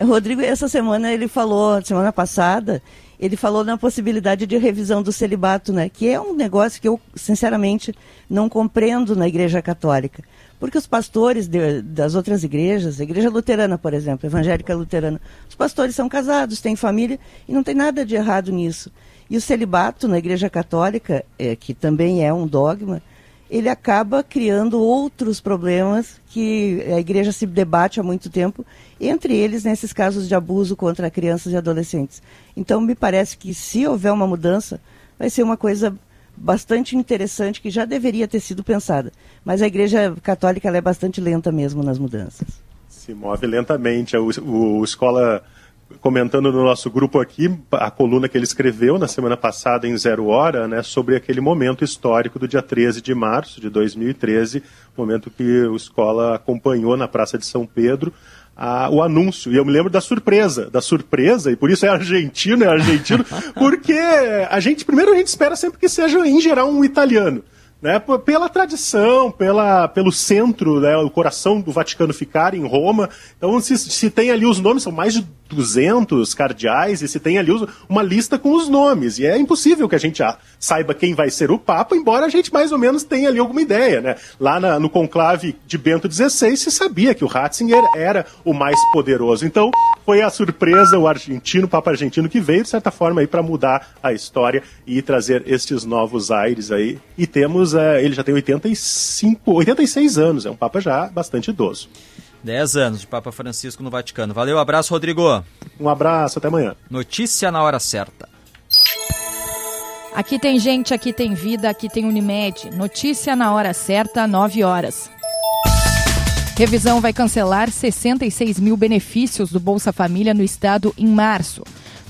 Rodrigo, essa semana ele falou, semana passada, ele falou na possibilidade de revisão do celibato, né? Que é um negócio que eu, sinceramente, não compreendo na Igreja Católica. Porque os pastores de, das outras igrejas, a igreja luterana, por exemplo, evangélica luterana, os pastores são casados, têm família e não tem nada de errado nisso. E o celibato na igreja católica, é, que também é um dogma, ele acaba criando outros problemas que a igreja se debate há muito tempo, entre eles nesses casos de abuso contra crianças e adolescentes. Então, me parece que se houver uma mudança, vai ser uma coisa bastante interessante que já deveria ter sido pensada. Mas a igreja católica é bastante lenta mesmo nas mudanças. Se move lentamente. O, o escola comentando no nosso grupo aqui a coluna que ele escreveu na semana passada em Zero Hora, né, sobre aquele momento histórico do dia 13 de março de 2013, momento que o Escola acompanhou na Praça de São Pedro a, o anúncio. E eu me lembro da surpresa, da surpresa, e por isso é argentino, é argentino, (laughs) porque a gente, primeiro a gente espera sempre que seja, em geral, um italiano né, pela tradição, pela, pelo centro, né, o coração do Vaticano ficar em Roma. Então, se, se tem ali os nomes, são mais de 200 cardeais, e se tem ali uma lista com os nomes. E é impossível que a gente saiba quem vai ser o Papa, embora a gente mais ou menos tenha ali alguma ideia. Né? Lá na, no conclave de Bento XVI se sabia que o Ratzinger era o mais poderoso. Então, foi a surpresa, o argentino, o Papa argentino, que veio, de certa forma, aí para mudar a história e trazer estes novos aires aí. E temos, é, ele já tem 85, 86 anos, é um Papa já bastante idoso. 10 anos de Papa Francisco no Vaticano. Valeu, abraço, Rodrigo. Um abraço, até amanhã. Notícia na hora certa. Aqui tem gente, aqui tem vida, aqui tem Unimed. Notícia na hora certa, 9 horas. Revisão vai cancelar 66 mil benefícios do Bolsa Família no estado em março.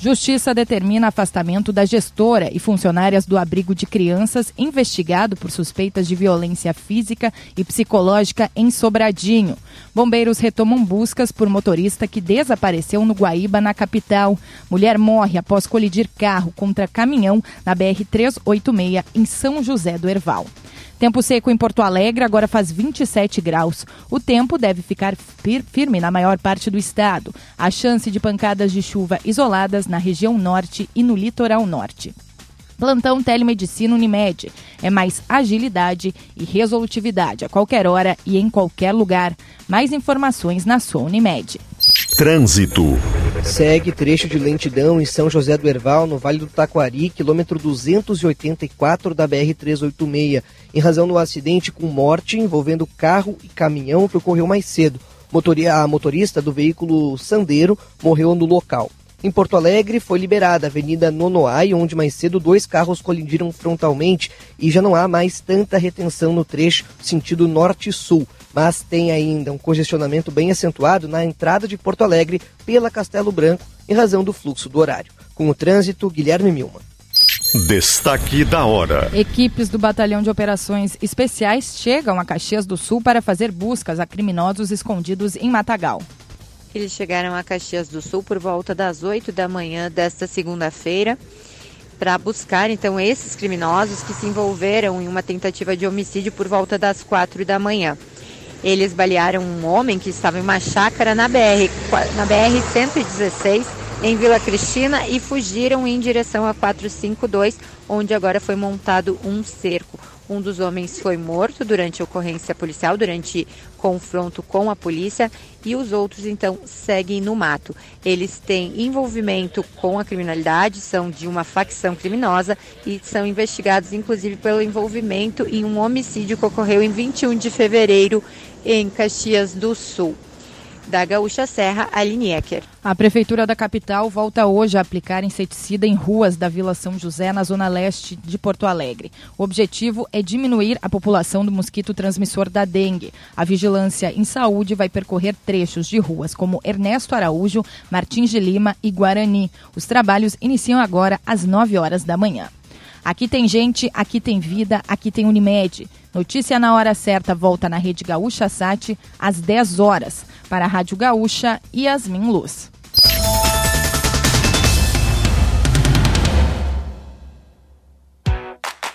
Justiça determina afastamento da gestora e funcionárias do abrigo de crianças investigado por suspeitas de violência física e psicológica em Sobradinho. Bombeiros retomam buscas por motorista que desapareceu no Guaíba, na capital. Mulher morre após colidir carro contra caminhão na BR-386 em São José do Herval. Tempo seco em Porto Alegre, agora faz 27 graus. O tempo deve ficar firme na maior parte do estado. A chance de pancadas de chuva isoladas na região norte e no litoral norte. Plantão Telemedicina Unimed. É mais agilidade e resolutividade a qualquer hora e em qualquer lugar. Mais informações na sua Unimed. Trânsito. Segue trecho de lentidão em São José do Herval, no Vale do Taquari, quilômetro 284 da BR-386, em razão do acidente com morte envolvendo carro e caminhão que ocorreu mais cedo. A motorista do veículo Sandeiro morreu no local. Em Porto Alegre, foi liberada a Avenida Nonoai, onde mais cedo dois carros colidiram frontalmente e já não há mais tanta retenção no trecho sentido norte-sul. Mas tem ainda um congestionamento bem acentuado na entrada de Porto Alegre pela Castelo Branco, em razão do fluxo do horário. Com o trânsito, Guilherme Milman. Destaque da hora. Equipes do Batalhão de Operações Especiais chegam a Caxias do Sul para fazer buscas a criminosos escondidos em Matagal. Eles chegaram a Caxias do Sul por volta das 8 da manhã desta segunda-feira para buscar então esses criminosos que se envolveram em uma tentativa de homicídio por volta das 4 da manhã. Eles balearam um homem que estava em uma chácara na BR, na BR 116 em Vila Cristina e fugiram em direção a 452, onde agora foi montado um cerco. Um dos homens foi morto durante a ocorrência policial, durante confronto com a polícia, e os outros então seguem no mato. Eles têm envolvimento com a criminalidade, são de uma facção criminosa e são investigados inclusive pelo envolvimento em um homicídio que ocorreu em 21 de fevereiro em Caxias do Sul. Da Gaúcha Serra, Aline Ecker. A Prefeitura da capital volta hoje a aplicar inseticida em ruas da Vila São José, na zona leste de Porto Alegre. O objetivo é diminuir a população do mosquito transmissor da dengue. A vigilância em saúde vai percorrer trechos de ruas como Ernesto Araújo, Martins de Lima e Guarani. Os trabalhos iniciam agora às 9 horas da manhã. Aqui tem gente, aqui tem vida, aqui tem Unimed. Notícia na hora certa volta na Rede Gaúcha Sat às 10 horas. Para a Rádio Gaúcha, Yasmin Luz.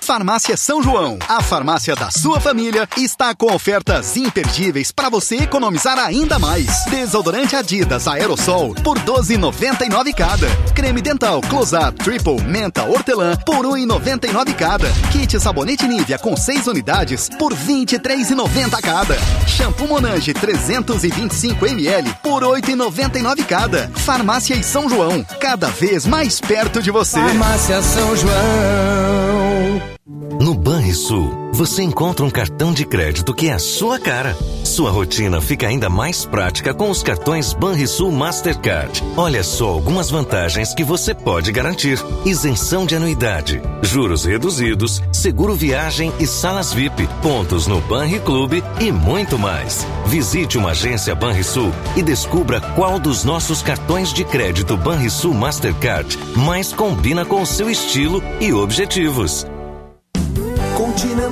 Farmácia São João, a farmácia da sua família, está com ofertas imperdíveis para você economizar ainda mais. Desodorante Adidas Aerosol por 12,99 cada. Creme dental Close-Up Triple Menta Hortelã por 1,99 cada. Kit sabonete Nivea com 6 unidades por 23,90 cada. Shampoo Monange 325 ml por 8,99 cada. Farmácia e São João, cada vez mais perto de você. Farmácia São João. No Banrisul, você encontra um cartão de crédito que é a sua cara. Sua rotina fica ainda mais prática com os cartões Banrisul Mastercard. Olha só algumas vantagens que você pode garantir: isenção de anuidade, juros reduzidos, seguro viagem e salas VIP, pontos no Banri Clube e muito mais. Visite uma agência Banrisul e descubra qual dos nossos cartões de crédito Banrisul Mastercard mais combina com o seu estilo e objetivos.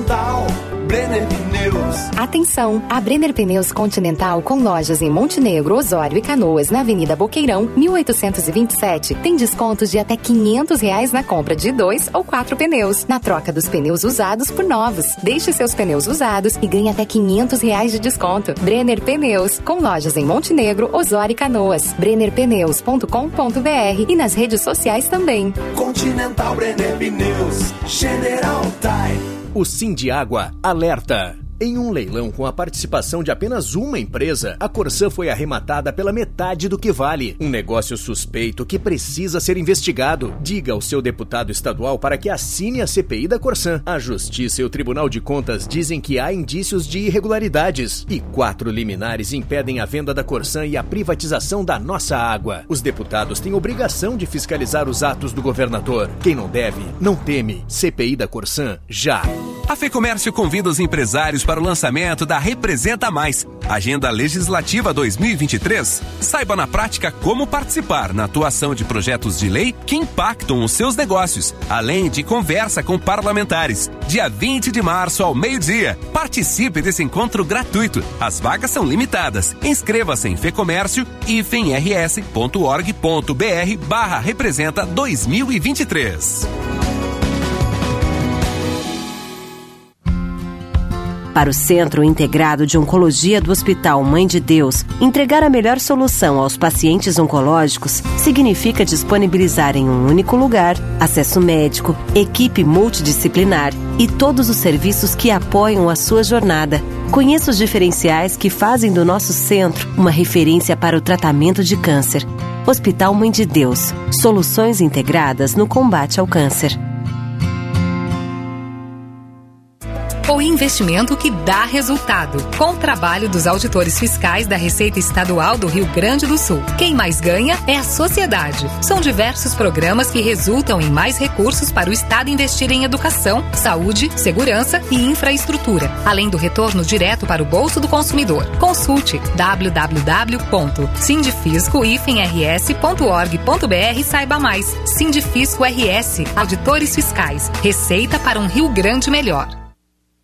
Continental. Brenner Pneus. Atenção! A Brenner Pneus Continental, com lojas em Montenegro, Osório e Canoas, na Avenida Boqueirão, 1827, tem descontos de até 500 reais na compra de dois ou quatro pneus, na troca dos pneus usados por novos. Deixe seus pneus usados e ganhe até 500 reais de desconto. Brenner Pneus, com lojas em Montenegro, Osório e Canoas. brennerpneus.com.br e nas redes sociais também. Continental Brenner Pneus. General Type. O Sim de Água alerta. Em um leilão com a participação de apenas uma empresa, a Corsã foi arrematada pela metade do que vale. Um negócio suspeito que precisa ser investigado. Diga ao seu deputado estadual para que assine a CPI da Corsã. A Justiça e o Tribunal de Contas dizem que há indícios de irregularidades. E quatro liminares impedem a venda da Corsã e a privatização da nossa água. Os deputados têm obrigação de fiscalizar os atos do governador. Quem não deve, não teme. CPI da Corsã, já. A FEComércio convida os empresários para o lançamento da Representa Mais, Agenda Legislativa 2023. Saiba na prática como participar na atuação de projetos de lei que impactam os seus negócios, além de conversa com parlamentares. Dia 20 de março ao meio-dia. Participe desse encontro gratuito. As vagas são limitadas. Inscreva-se em Fecomércio e femrs.org.br barra Representa 2023. Para o Centro Integrado de Oncologia do Hospital Mãe de Deus, entregar a melhor solução aos pacientes oncológicos significa disponibilizar em um único lugar acesso médico, equipe multidisciplinar e todos os serviços que apoiam a sua jornada. Conheça os diferenciais que fazem do nosso centro uma referência para o tratamento de câncer. Hospital Mãe de Deus soluções integradas no combate ao câncer. Investimento que dá resultado. Com o trabalho dos auditores fiscais da Receita Estadual do Rio Grande do Sul. Quem mais ganha é a sociedade. São diversos programas que resultam em mais recursos para o Estado investir em educação, saúde, segurança e infraestrutura, além do retorno direto para o bolso do consumidor. Consulte www.sindifisco-rs.org.br saiba mais. Sindifisco RS, Auditores Fiscais. Receita para um Rio Grande melhor.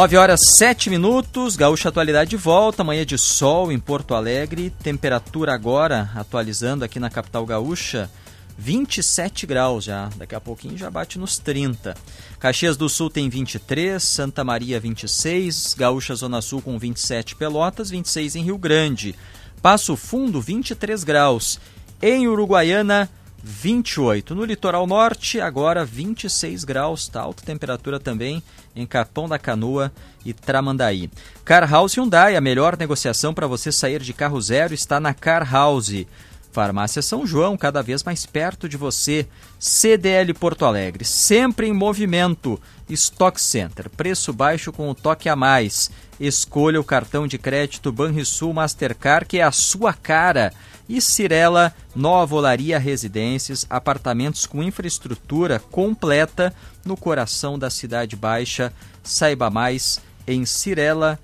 Nove horas sete minutos, Gaúcha Atualidade de volta, manhã de sol em Porto Alegre, temperatura agora, atualizando aqui na capital gaúcha, 27 graus já, daqui a pouquinho já bate nos 30. Caxias do Sul tem 23, Santa Maria 26, Gaúcha Zona Sul com 27 Pelotas, 26 em Rio Grande. Passo Fundo 23 graus. Em Uruguaiana 28. No litoral norte, agora 26 graus, tá alta temperatura também em Capão da Canoa e Tramandaí. Car House Hyundai, a melhor negociação para você sair de carro zero está na Car House. Farmácia São João, cada vez mais perto de você. CDL Porto Alegre, sempre em movimento. Stock Center, preço baixo com o toque a mais. Escolha o cartão de crédito Banrisul Mastercard, que é a sua cara. E Cirela, Nova Olaria Residências, apartamentos com infraestrutura completa no coração da Cidade Baixa. Saiba mais em cirela.com.br.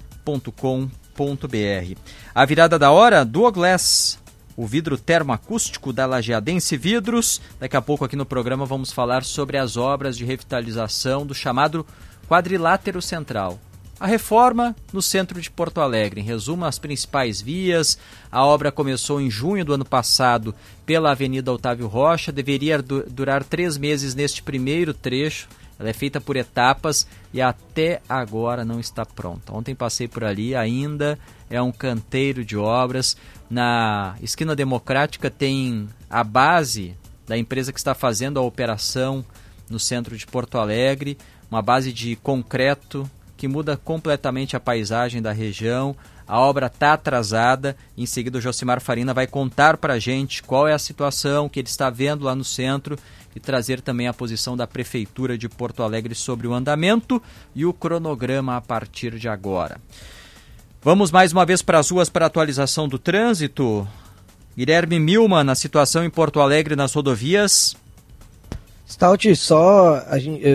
A virada da hora, Douglas, o vidro termoacústico da Lajeadense Vidros. Daqui a pouco aqui no programa vamos falar sobre as obras de revitalização do chamado quadrilátero central. A reforma no centro de Porto Alegre. Em resumo, as principais vias. A obra começou em junho do ano passado pela Avenida Otávio Rocha. Deveria du durar três meses neste primeiro trecho. Ela é feita por etapas e até agora não está pronta. Ontem passei por ali, ainda é um canteiro de obras. Na esquina democrática tem a base da empresa que está fazendo a operação no centro de Porto Alegre, uma base de concreto que muda completamente a paisagem da região. A obra está atrasada. Em seguida, o Josimar Farina vai contar para a gente qual é a situação que ele está vendo lá no centro e trazer também a posição da Prefeitura de Porto Alegre sobre o andamento e o cronograma a partir de agora. Vamos mais uma vez para as ruas para atualização do trânsito. Guilherme Milman, na situação em Porto Alegre nas rodovias. Stout, só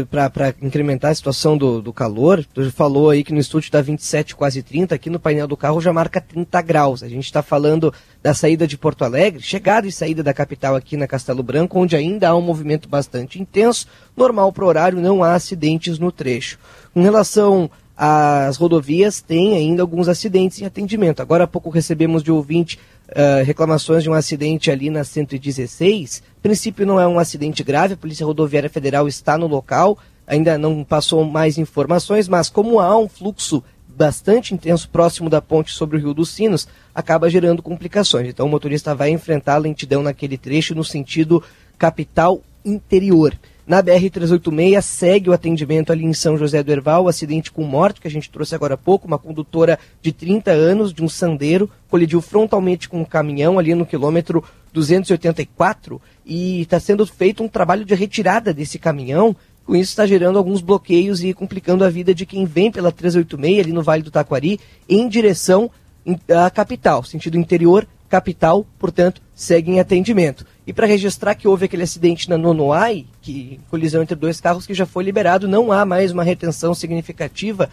para incrementar a situação do, do calor, tu falou aí que no estúdio está 27, quase 30, aqui no painel do carro já marca 30 graus. A gente está falando da saída de Porto Alegre, chegada e saída da capital aqui na Castelo Branco, onde ainda há um movimento bastante intenso. Normal para o horário, não há acidentes no trecho. Com relação às rodovias, tem ainda alguns acidentes em atendimento. Agora há pouco recebemos de ouvinte uh, reclamações de um acidente ali na 116 princípio não é um acidente grave, a Polícia Rodoviária Federal está no local, ainda não passou mais informações, mas como há um fluxo bastante intenso próximo da ponte sobre o Rio dos Sinos, acaba gerando complicações. Então o motorista vai enfrentar lentidão naquele trecho no sentido capital interior. Na BR-386 segue o atendimento ali em São José do Herval, o acidente com morte que a gente trouxe agora há pouco, uma condutora de 30 anos de um sandeiro colidiu frontalmente com um caminhão ali no quilômetro 284 e está sendo feito um trabalho de retirada desse caminhão. Com isso está gerando alguns bloqueios e complicando a vida de quem vem pela 386 ali no Vale do Taquari em direção à capital, sentido interior, capital, portanto, segue em atendimento. E para registrar que houve aquele acidente na Nonoai, que colisão entre dois carros que já foi liberado, não há mais uma retenção significativa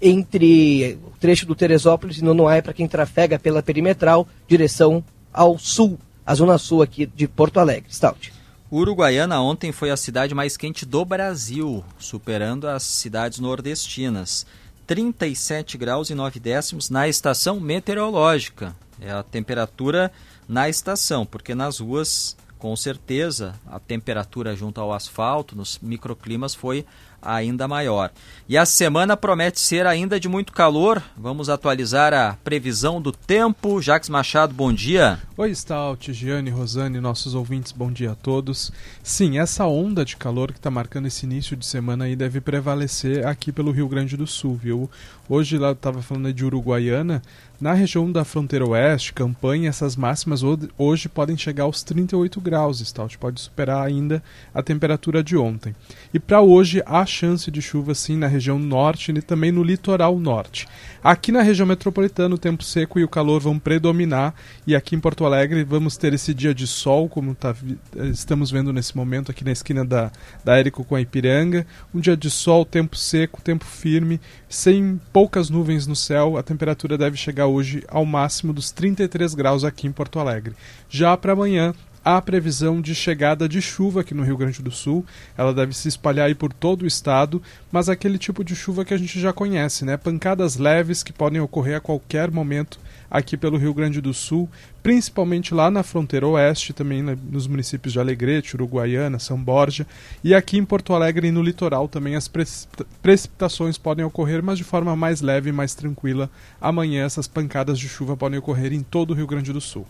entre o trecho do Teresópolis e Nonoai para quem trafega pela perimetral, direção ao sul a zona sul aqui de Porto Alegre. Stout. Uruguaiana ontem foi a cidade mais quente do Brasil, superando as cidades nordestinas. 37 graus e 9 décimos na estação meteorológica. É a temperatura na estação, porque nas ruas, com certeza, a temperatura junto ao asfalto, nos microclimas, foi ainda maior. E a semana promete ser ainda de muito calor. Vamos atualizar a previsão do tempo. Jacques Machado, bom dia. Oi, Stout, Giane, Rosane, nossos ouvintes, bom dia a todos. Sim, essa onda de calor que está marcando esse início de semana aí deve prevalecer aqui pelo Rio Grande do Sul, viu? Hoje lá estava falando de Uruguaiana, na região da fronteira oeste, Campanha, essas máximas hoje podem chegar aos 38 graus, Stout, pode superar ainda a temperatura de ontem. E para hoje há chance de chuva sim na região norte e também no litoral norte. Aqui na região metropolitana o tempo seco e o calor vão predominar e aqui em Porto Alegre vamos ter esse dia de sol, como tá, estamos vendo nesse momento aqui na esquina da, da Érico com a Ipiranga. Um dia de sol, tempo seco, tempo firme, sem poucas nuvens no céu, a temperatura deve chegar hoje ao máximo dos 33 graus aqui em Porto Alegre. Já para amanhã, há previsão de chegada de chuva aqui no Rio Grande do Sul. Ela deve se espalhar aí por todo o estado, mas aquele tipo de chuva que a gente já conhece, né? Pancadas leves que podem ocorrer a qualquer momento aqui pelo Rio Grande do Sul, principalmente lá na fronteira oeste, também nos municípios de Alegrete, Uruguaiana, São Borja, e aqui em Porto Alegre e no litoral também as precipitações podem ocorrer, mas de forma mais leve e mais tranquila. Amanhã essas pancadas de chuva podem ocorrer em todo o Rio Grande do Sul.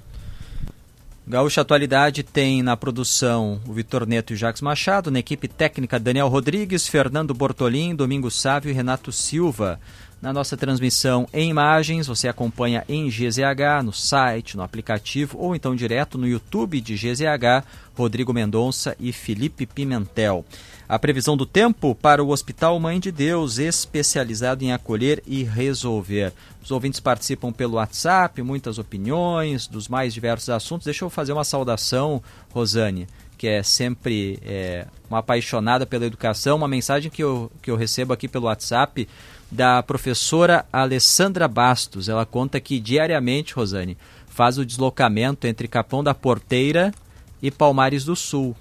Gaúcha Atualidade tem na produção o Vitor Neto e o Jacques Machado, na equipe técnica Daniel Rodrigues, Fernando Bortolim, Domingo Sávio e Renato Silva. Na nossa transmissão em imagens, você acompanha em GZH, no site, no aplicativo ou então direto no YouTube de GZH, Rodrigo Mendonça e Felipe Pimentel. A previsão do tempo para o Hospital Mãe de Deus, especializado em acolher e resolver. Os ouvintes participam pelo WhatsApp, muitas opiniões dos mais diversos assuntos. Deixa eu fazer uma saudação, Rosane, que é sempre é, uma apaixonada pela educação. Uma mensagem que eu, que eu recebo aqui pelo WhatsApp da professora Alessandra Bastos. Ela conta que diariamente, Rosane, faz o deslocamento entre Capão da Porteira e Palmares do Sul,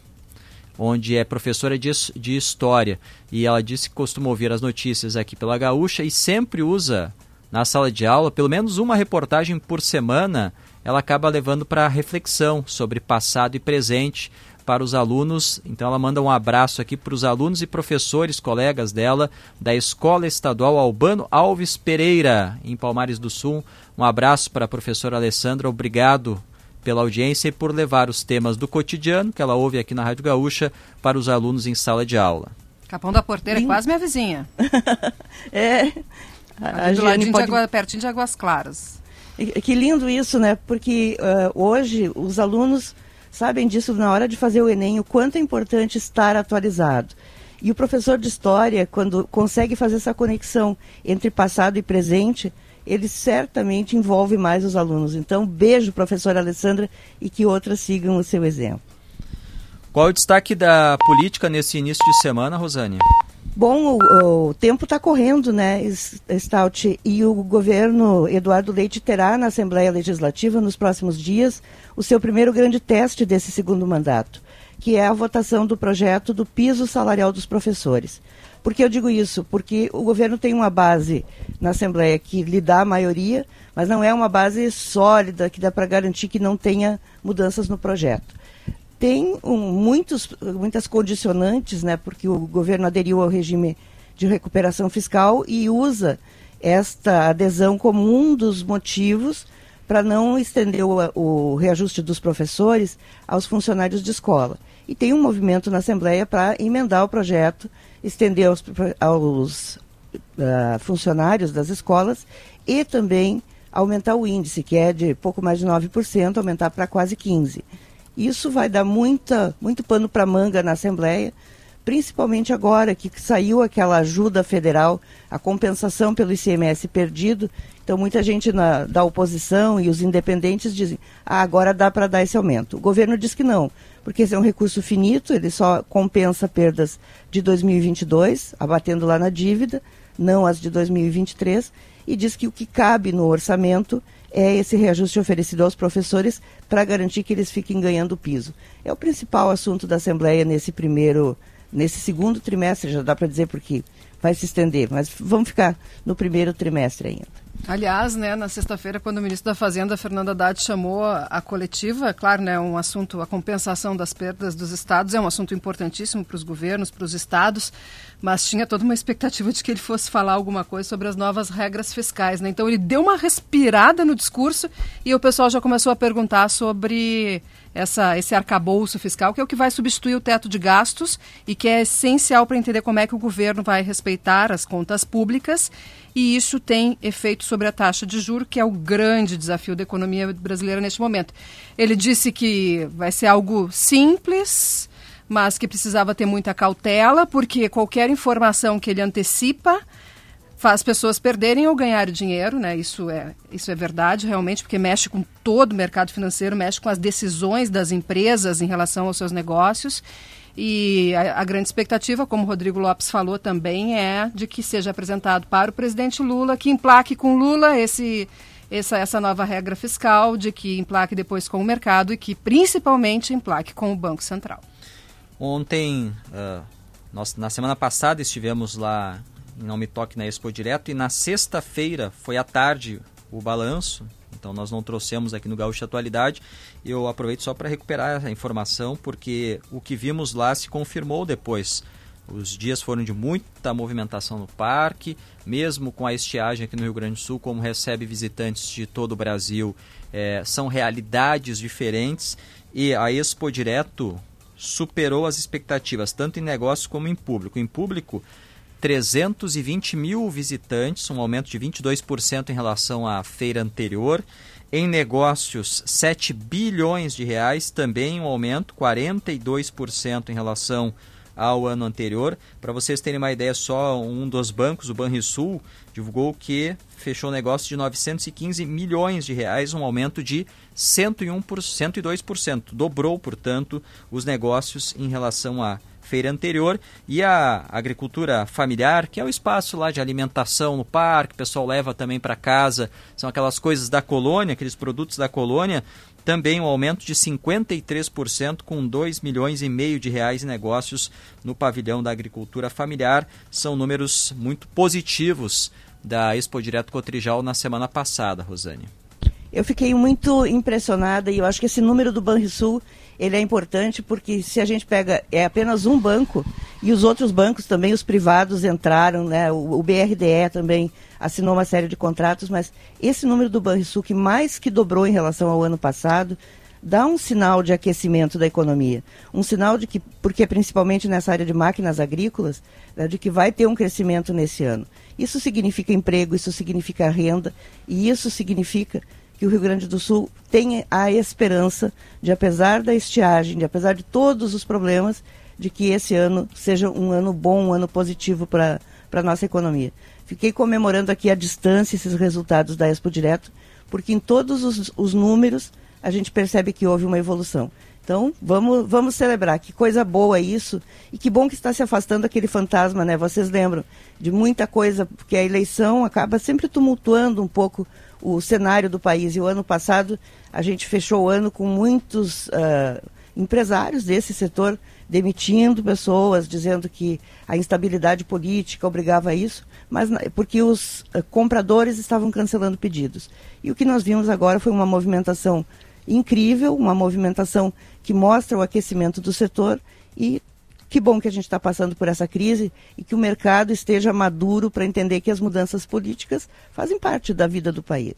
onde é professora de, de História. E ela disse que costuma ouvir as notícias aqui pela Gaúcha e sempre usa na sala de aula pelo menos uma reportagem por semana. Ela acaba levando para reflexão sobre passado e presente para os alunos. Então ela manda um abraço aqui para os alunos e professores, colegas dela, da Escola Estadual Albano Alves Pereira, em Palmares do Sul. Um abraço para a professora Alessandra, obrigado pela audiência e por levar os temas do cotidiano que ela ouve aqui na Rádio Gaúcha para os alunos em sala de aula. Capão da Porteira é quase minha vizinha. (laughs) é. A, a do ladinho pode... de Água, pertinho de Águas Claras. Que lindo isso, né? Porque uh, hoje os alunos sabem disso na hora de fazer o Enem, o quanto é importante estar atualizado. E o professor de história, quando consegue fazer essa conexão entre passado e presente, ele certamente envolve mais os alunos. Então, beijo, professora Alessandra, e que outras sigam o seu exemplo. Qual é o destaque da política nesse início de semana, Rosane? Bom, o, o tempo está correndo, né, Stout? E o governo Eduardo Leite terá na Assembleia Legislativa, nos próximos dias, o seu primeiro grande teste desse segundo mandato, que é a votação do projeto do piso salarial dos professores. Por que eu digo isso? Porque o governo tem uma base na Assembleia que lhe dá a maioria, mas não é uma base sólida que dá para garantir que não tenha mudanças no projeto tem um, muitos, muitas condicionantes, né, porque o governo aderiu ao regime de recuperação fiscal e usa esta adesão como um dos motivos para não estender o, o, reajuste dos professores aos funcionários de escola. E tem um movimento na Assembleia para emendar o projeto, estender aos, aos uh, funcionários das escolas e também aumentar o índice, que é de pouco mais de 9%, aumentar para quase 15%. Isso vai dar muita, muito pano para manga na Assembleia, principalmente agora que saiu aquela ajuda federal, a compensação pelo ICMS perdido. Então, muita gente na, da oposição e os independentes dizem: ah, agora dá para dar esse aumento. O governo diz que não, porque esse é um recurso finito, ele só compensa perdas de 2022, abatendo lá na dívida, não as de 2023, e diz que o que cabe no orçamento é esse reajuste oferecido aos professores para garantir que eles fiquem ganhando piso. É o principal assunto da Assembleia nesse primeiro, nesse segundo trimestre, já dá para dizer porque vai se estender, mas vamos ficar no primeiro trimestre ainda. Aliás, né, na sexta-feira, quando o ministro da Fazenda, Fernando Haddad, chamou a, coletiva, claro, né, um assunto, a compensação das perdas dos estados é um assunto importantíssimo para os governos, para os estados, mas tinha toda uma expectativa de que ele fosse falar alguma coisa sobre as novas regras fiscais. Né? Então ele deu uma respirada no discurso e o pessoal já começou a perguntar sobre essa, esse arcabouço fiscal, que é o que vai substituir o teto de gastos e que é essencial para entender como é que o governo vai respeitar as contas públicas. E isso tem efeito sobre a taxa de juro, que é o grande desafio da economia brasileira neste momento. Ele disse que vai ser algo simples, mas que precisava ter muita cautela, porque qualquer informação que ele antecipa faz pessoas perderem ou ganharem dinheiro, né? Isso é, isso é verdade, realmente, porque mexe com todo o mercado financeiro, mexe com as decisões das empresas em relação aos seus negócios. E a, a, grande expectativa, como o Rodrigo Lopes falou também, é de que seja apresentado para o presidente Lula, que emplaque com Lula esse, essa, essa nova regra fiscal, de que emplaque depois com o mercado e que principalmente emplaque com o Banco Central. Ontem, uh, nós, na semana passada, estivemos lá em Não Me Toque na Expo Direto e na sexta-feira, foi à tarde, o balanço. Então nós não trouxemos aqui no Gaúcho Atualidade. Eu aproveito só para recuperar a informação, porque o que vimos lá se confirmou depois. Os dias foram de muita movimentação no parque, mesmo com a estiagem aqui no Rio Grande do Sul, como recebe visitantes de todo o Brasil, é, são realidades diferentes. E a Expo Direto superou as expectativas, tanto em negócios como em público. Em público, 320 mil visitantes, um aumento de 22% em relação à feira anterior. Em negócios, 7 bilhões de reais, também um aumento, 42% em relação ao ano anterior. Para vocês terem uma ideia, só um dos bancos, o Banrisul, divulgou que fechou negócio de 915 milhões de reais, um aumento de 101 por 102%. Dobrou, portanto, os negócios em relação à feira anterior e a agricultura familiar, que é o espaço lá de alimentação no parque, o pessoal leva também para casa, são aquelas coisas da colônia, aqueles produtos da colônia, também um aumento de 53% com 2 milhões e meio de reais em negócios no pavilhão da agricultura familiar. São números muito positivos da Expo Direto Cotrijal na semana passada, Rosane. Eu fiquei muito impressionada e eu acho que esse número do Banrisul ele é importante porque se a gente pega é apenas um banco e os outros bancos também os privados entraram, né? O, o BRDE também assinou uma série de contratos, mas esse número do Banrisul que mais que dobrou em relação ao ano passado dá um sinal de aquecimento da economia, um sinal de que porque principalmente nessa área de máquinas agrícolas, né, de que vai ter um crescimento nesse ano. Isso significa emprego, isso significa renda e isso significa que o Rio Grande do Sul tem a esperança de, apesar da estiagem, de apesar de todos os problemas, de que esse ano seja um ano bom, um ano positivo para a nossa economia. Fiquei comemorando aqui à distância esses resultados da Expo Direto, porque em todos os, os números a gente percebe que houve uma evolução. Então, vamos, vamos celebrar. Que coisa boa isso. E que bom que está se afastando aquele fantasma, né? Vocês lembram de muita coisa, porque a eleição acaba sempre tumultuando um pouco o cenário do país. E o ano passado a gente fechou o ano com muitos uh, empresários desse setor demitindo pessoas, dizendo que a instabilidade política obrigava a isso, mas porque os uh, compradores estavam cancelando pedidos. E o que nós vimos agora foi uma movimentação incrível, uma movimentação que mostra o aquecimento do setor e que bom que a gente está passando por essa crise e que o mercado esteja maduro para entender que as mudanças políticas fazem parte da vida do país.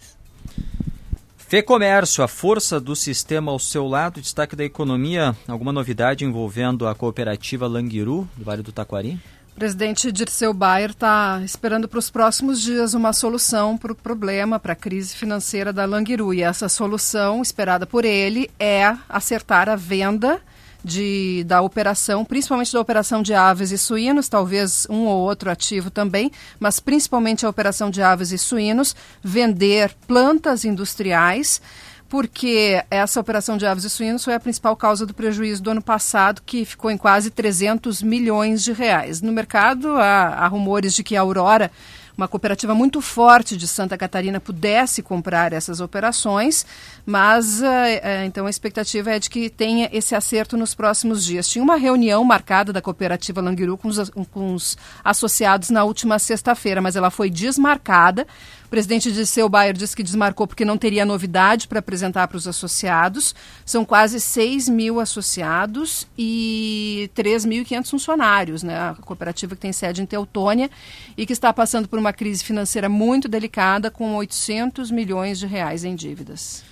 Fê Comércio, a força do sistema ao seu lado, destaque da economia, alguma novidade envolvendo a cooperativa Languiru, do Vale do Taquari? Presidente Dirceu Bayer está esperando para os próximos dias uma solução para o problema, para a crise financeira da Languiru. E essa solução, esperada por ele, é acertar a venda de, da operação, principalmente da operação de aves e suínos, talvez um ou outro ativo também, mas principalmente a operação de aves e suínos, vender plantas industriais porque essa operação de aves e suínos foi a principal causa do prejuízo do ano passado, que ficou em quase 300 milhões de reais. No mercado, há, há rumores de que a Aurora uma cooperativa muito forte de Santa Catarina pudesse comprar essas operações, mas uh, uh, então a expectativa é de que tenha esse acerto nos próximos dias. Tinha uma reunião marcada da cooperativa Languiru com os, com os associados na última sexta-feira, mas ela foi desmarcada presidente de Seu Bayer disse que desmarcou porque não teria novidade para apresentar para os associados. São quase 6 mil associados e 3.500 funcionários, né? A cooperativa que tem sede em Teutônia e que está passando por uma crise financeira muito delicada com 800 milhões de reais em dívidas.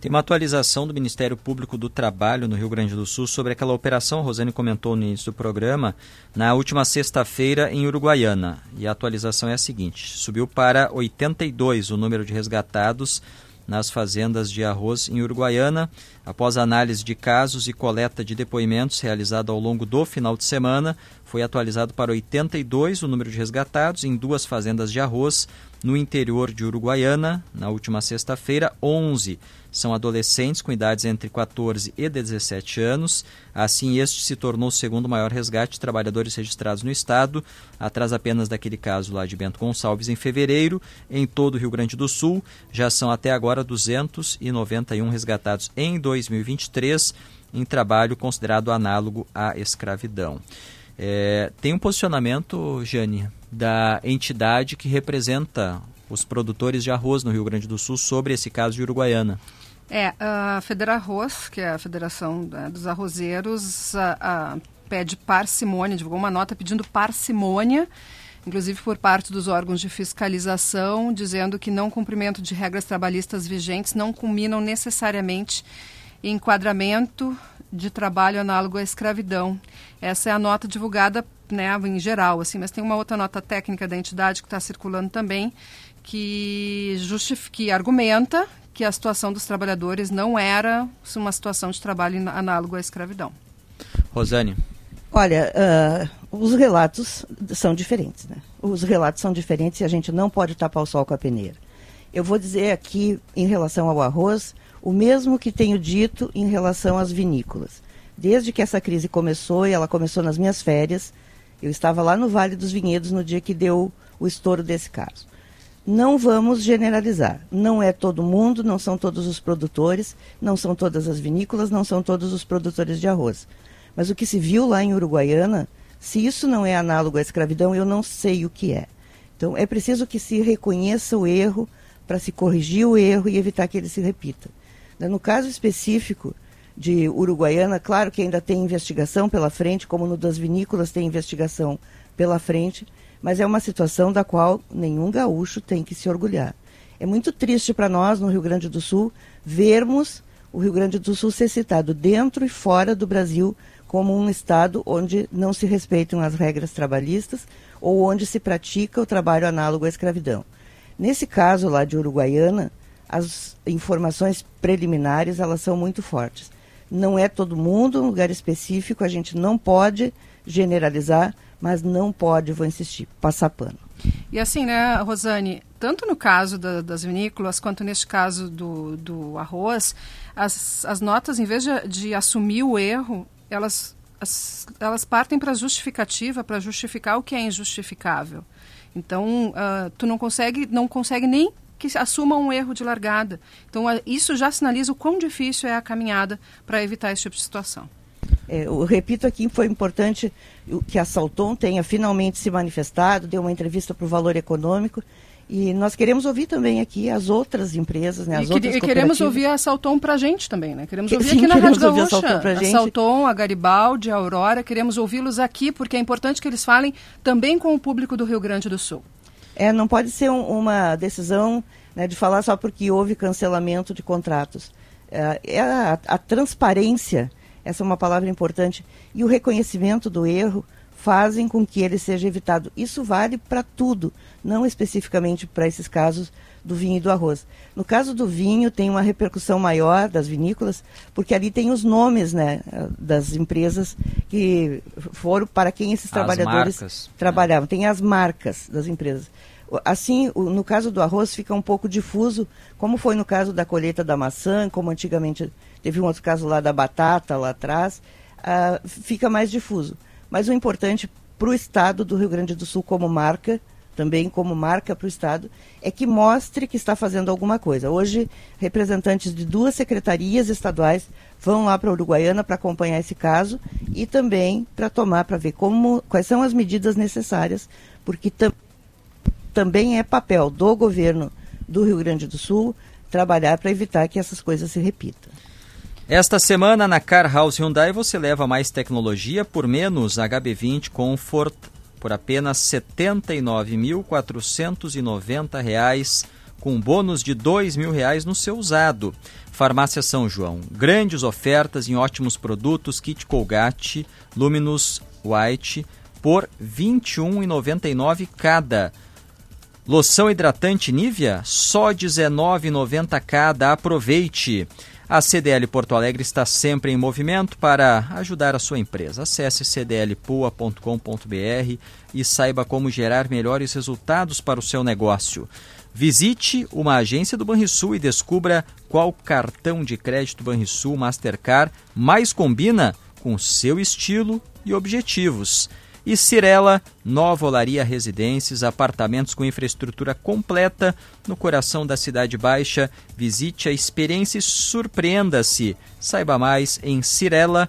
Tem uma atualização do Ministério Público do Trabalho no Rio Grande do Sul sobre aquela operação, Rosane comentou no início do programa, na última sexta-feira em Uruguaiana. E a atualização é a seguinte: subiu para 82 o número de resgatados nas fazendas de arroz em Uruguaiana, após análise de casos e coleta de depoimentos realizada ao longo do final de semana, foi atualizado para 82 o número de resgatados em duas fazendas de arroz no interior de Uruguaiana, na última sexta-feira, 11 são adolescentes com idades entre 14 e 17 anos. Assim, este se tornou o segundo maior resgate de trabalhadores registrados no estado, atrás apenas daquele caso lá de Bento Gonçalves em fevereiro. Em todo o Rio Grande do Sul, já são até agora 291 resgatados em 2023, em trabalho considerado análogo à escravidão. É, tem um posicionamento, Jane, da entidade que representa os produtores de arroz no Rio Grande do Sul sobre esse caso de Uruguaiana. É, a Federarroz, que é a Federação né, dos Arrozeiros, a, a, pede parcimônia, divulgou uma nota pedindo parcimônia, inclusive por parte dos órgãos de fiscalização, dizendo que não cumprimento de regras trabalhistas vigentes não culminam necessariamente em enquadramento de trabalho análogo à escravidão. Essa é a nota divulgada né, em geral, assim, mas tem uma outra nota técnica da entidade que está circulando também, que, justifica, que argumenta que a situação dos trabalhadores não era uma situação de trabalho análogo à escravidão. Rosane. Olha, uh, os relatos são diferentes, né? Os relatos são diferentes e a gente não pode tapar o sol com a peneira. Eu vou dizer aqui, em relação ao arroz, o mesmo que tenho dito em relação às vinícolas. Desde que essa crise começou, e ela começou nas minhas férias, eu estava lá no Vale dos Vinhedos no dia que deu o estouro desse caso. Não vamos generalizar. Não é todo mundo, não são todos os produtores, não são todas as vinícolas, não são todos os produtores de arroz. Mas o que se viu lá em Uruguaiana, se isso não é análogo à escravidão, eu não sei o que é. Então é preciso que se reconheça o erro para se corrigir o erro e evitar que ele se repita. No caso específico de Uruguaiana, claro que ainda tem investigação pela frente, como no das vinícolas tem investigação pela frente, mas é uma situação da qual nenhum gaúcho tem que se orgulhar. É muito triste para nós, no Rio Grande do Sul, vermos o Rio Grande do Sul ser citado dentro e fora do Brasil como um estado onde não se respeitam as regras trabalhistas ou onde se pratica o trabalho análogo à escravidão. Nesse caso lá de Uruguaiana, as informações preliminares elas são muito fortes. Não é todo mundo, um lugar específico, a gente não pode generalizar, mas não pode, vou insistir, passar pano. E assim, né, Rosane, tanto no caso da, das vinícolas quanto neste caso do, do arroz, as, as notas, em vez de, de assumir o erro, elas, as, elas partem para justificativa, para justificar o que é injustificável. Então, uh, tu não consegue, não consegue nem que assuma um erro de largada. Então, uh, isso já sinaliza o quão difícil é a caminhada para evitar esse tipo de situação. É, eu repito aqui, foi importante que a Salton tenha finalmente se manifestado, deu uma entrevista para o Valor Econômico. E nós queremos ouvir também aqui as outras empresas, né, as e, outras e queremos ouvir a Salton para a gente também, né? Queremos ouvir Sim, aqui na Rádio ouvir a Gaúcha. Salton pra gente. A Salton, a Garibaldi, a Aurora, queremos ouvi-los aqui porque é importante que eles falem também com o público do Rio Grande do Sul. É, não pode ser um, uma decisão né, de falar só porque houve cancelamento de contratos. É, é a, a transparência essa é uma palavra importante, e o reconhecimento do erro fazem com que ele seja evitado. Isso vale para tudo, não especificamente para esses casos do vinho e do arroz. No caso do vinho, tem uma repercussão maior das vinícolas, porque ali tem os nomes né, das empresas que foram para quem esses trabalhadores marcas, trabalhavam. Tem as marcas das empresas. Assim, no caso do arroz, fica um pouco difuso, como foi no caso da colheita da maçã, como antigamente teve um outro caso lá da batata, lá atrás, ah, fica mais difuso. Mas o importante para o Estado do Rio Grande do Sul, como marca, também como marca para o Estado, é que mostre que está fazendo alguma coisa. Hoje, representantes de duas secretarias estaduais vão lá para a Uruguaiana para acompanhar esse caso e também para tomar, para ver como, quais são as medidas necessárias, porque tam- também é papel do governo do Rio Grande do Sul trabalhar para evitar que essas coisas se repitam. Esta semana na Car House Hyundai você leva mais tecnologia por menos HB20 Comfort por apenas 79.490 reais, com bônus de 2.000 reais no seu usado. Farmácia São João, grandes ofertas em ótimos produtos, kit Colgate, Luminous White por R$ 21,99 cada. Loção hidratante Nivea, só R$ 19,90 cada. Aproveite! A CDL Porto Alegre está sempre em movimento para ajudar a sua empresa. Acesse cdlpua.com.br e saiba como gerar melhores resultados para o seu negócio. Visite uma agência do Banrisul e descubra qual cartão de crédito Banrisul Mastercard mais combina com seu estilo e objetivos. E Cirela, Nova Olaria Residências, apartamentos com infraestrutura completa no coração da Cidade Baixa. Visite a experiência e surpreenda-se. Saiba mais em cirela.com.br.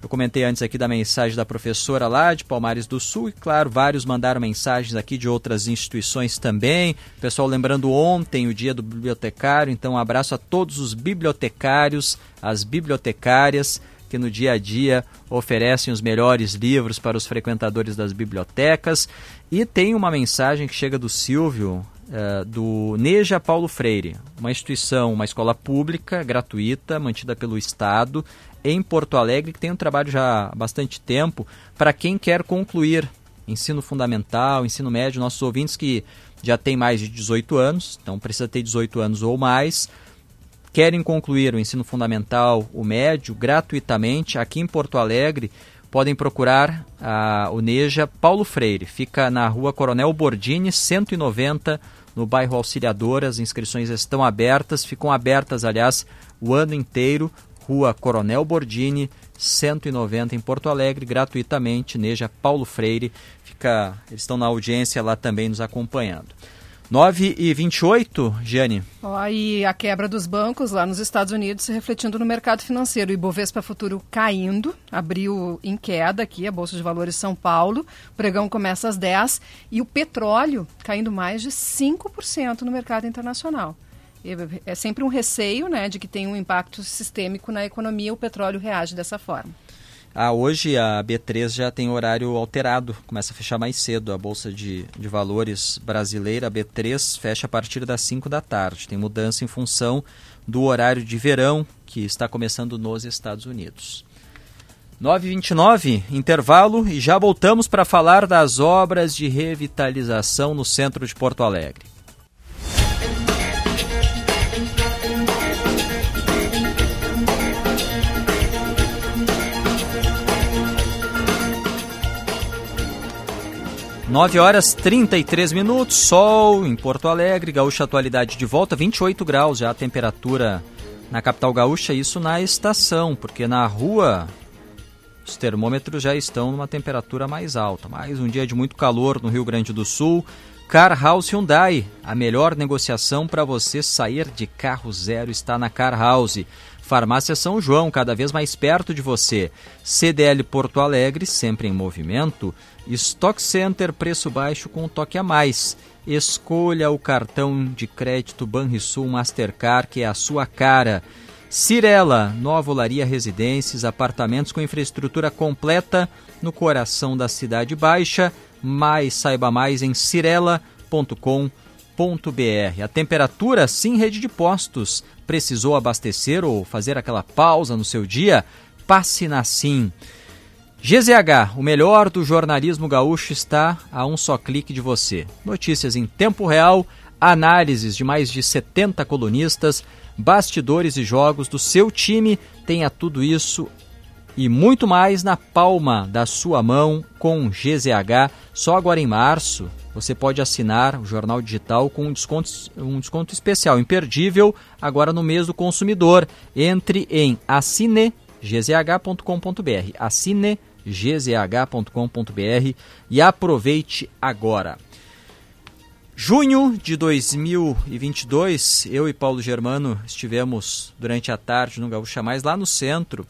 Eu comentei antes aqui da mensagem da professora lá de Palmares do Sul e, claro, vários mandaram mensagens aqui de outras instituições também. Pessoal, lembrando ontem o dia do bibliotecário, então um abraço a todos os bibliotecários, as bibliotecárias que no dia a dia oferecem os melhores livros para os frequentadores das bibliotecas. E tem uma mensagem que chega do Silvio, eh, do Neja Paulo Freire, uma instituição, uma escola pública, gratuita, mantida pelo Estado, em Porto Alegre, que tem um trabalho já há bastante tempo para quem quer concluir ensino fundamental, ensino médio, nossos ouvintes que já têm mais de 18 anos, então precisa ter 18 anos ou mais, querem concluir o ensino fundamental, o médio, gratuitamente, aqui em Porto Alegre, podem procurar a Uneja Paulo Freire. Fica na rua Coronel Bordini, 190, no bairro Auxiliadora. As inscrições estão abertas, ficam abertas, aliás, o ano inteiro, Rua Coronel Bordini, 190 em Porto Alegre, gratuitamente, Neja Paulo Freire. Fica, eles estão na audiência lá também nos acompanhando. 9 e 28, Giane. Ó, e a quebra dos bancos lá nos Estados Unidos se refletindo no mercado financeiro. O Ibovespa Futuro caindo, abriu em queda aqui, a Bolsa de Valores São Paulo. O pregão começa às 10 e o petróleo caindo mais de 5% no mercado internacional. É sempre um receio né, de que tem um impacto sistêmico na economia, o petróleo reage dessa forma. Ah, hoje a B3 já tem horário alterado, começa a fechar mais cedo. A Bolsa de, de Valores brasileira, a B3, fecha a partir das 5 da tarde. Tem mudança em função do horário de verão que está começando nos Estados Unidos. 9h29, intervalo e já voltamos para falar das obras de revitalização no centro de Porto Alegre. 9 horas 33 minutos, sol em Porto Alegre, Gaúcha Atualidade de volta, 28 graus já a temperatura na capital gaúcha, isso na estação, porque na rua os termômetros já estão numa temperatura mais alta. Mais um dia de muito calor no Rio Grande do Sul. Car House Hyundai, a melhor negociação para você sair de carro zero está na Car House. Farmácia São João, cada vez mais perto de você. CDL Porto Alegre, sempre em movimento. Stock Center, preço baixo com um toque a mais. Escolha o cartão de crédito Banrisul Mastercard, que é a sua cara. Cirela, Nova Olaria Residências, apartamentos com infraestrutura completa no coração da Cidade Baixa. Mais, saiba mais em cirela.com.br. A temperatura, sim, rede de postos. Precisou abastecer ou fazer aquela pausa no seu dia? Passe na Sim. GZH, o melhor do jornalismo gaúcho está a um só clique de você. Notícias em tempo real, análises de mais de 70 colunistas, bastidores e jogos do seu time. Tenha tudo isso e muito mais na palma da sua mão com GZH. Só agora em março você pode assinar o jornal digital com um desconto, um desconto especial, imperdível, agora no mês do consumidor. Entre em assinegzh.com.br. Assine gzh.com.br e aproveite agora. Junho de 2022, eu e Paulo Germano estivemos durante a tarde no Gaúcha Mais, lá no centro,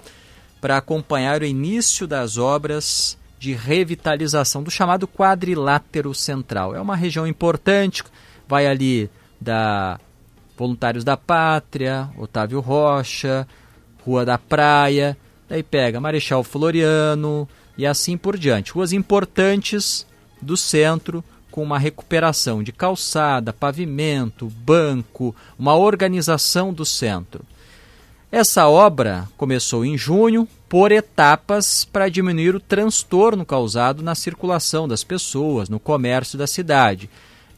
para acompanhar o início das obras de revitalização do chamado quadrilátero central. É uma região importante, vai ali da Voluntários da Pátria, Otávio Rocha, Rua da Praia, Daí pega Marechal Floriano e assim por diante. Ruas importantes do centro com uma recuperação de calçada, pavimento, banco, uma organização do centro. Essa obra começou em junho por etapas para diminuir o transtorno causado na circulação das pessoas, no comércio da cidade.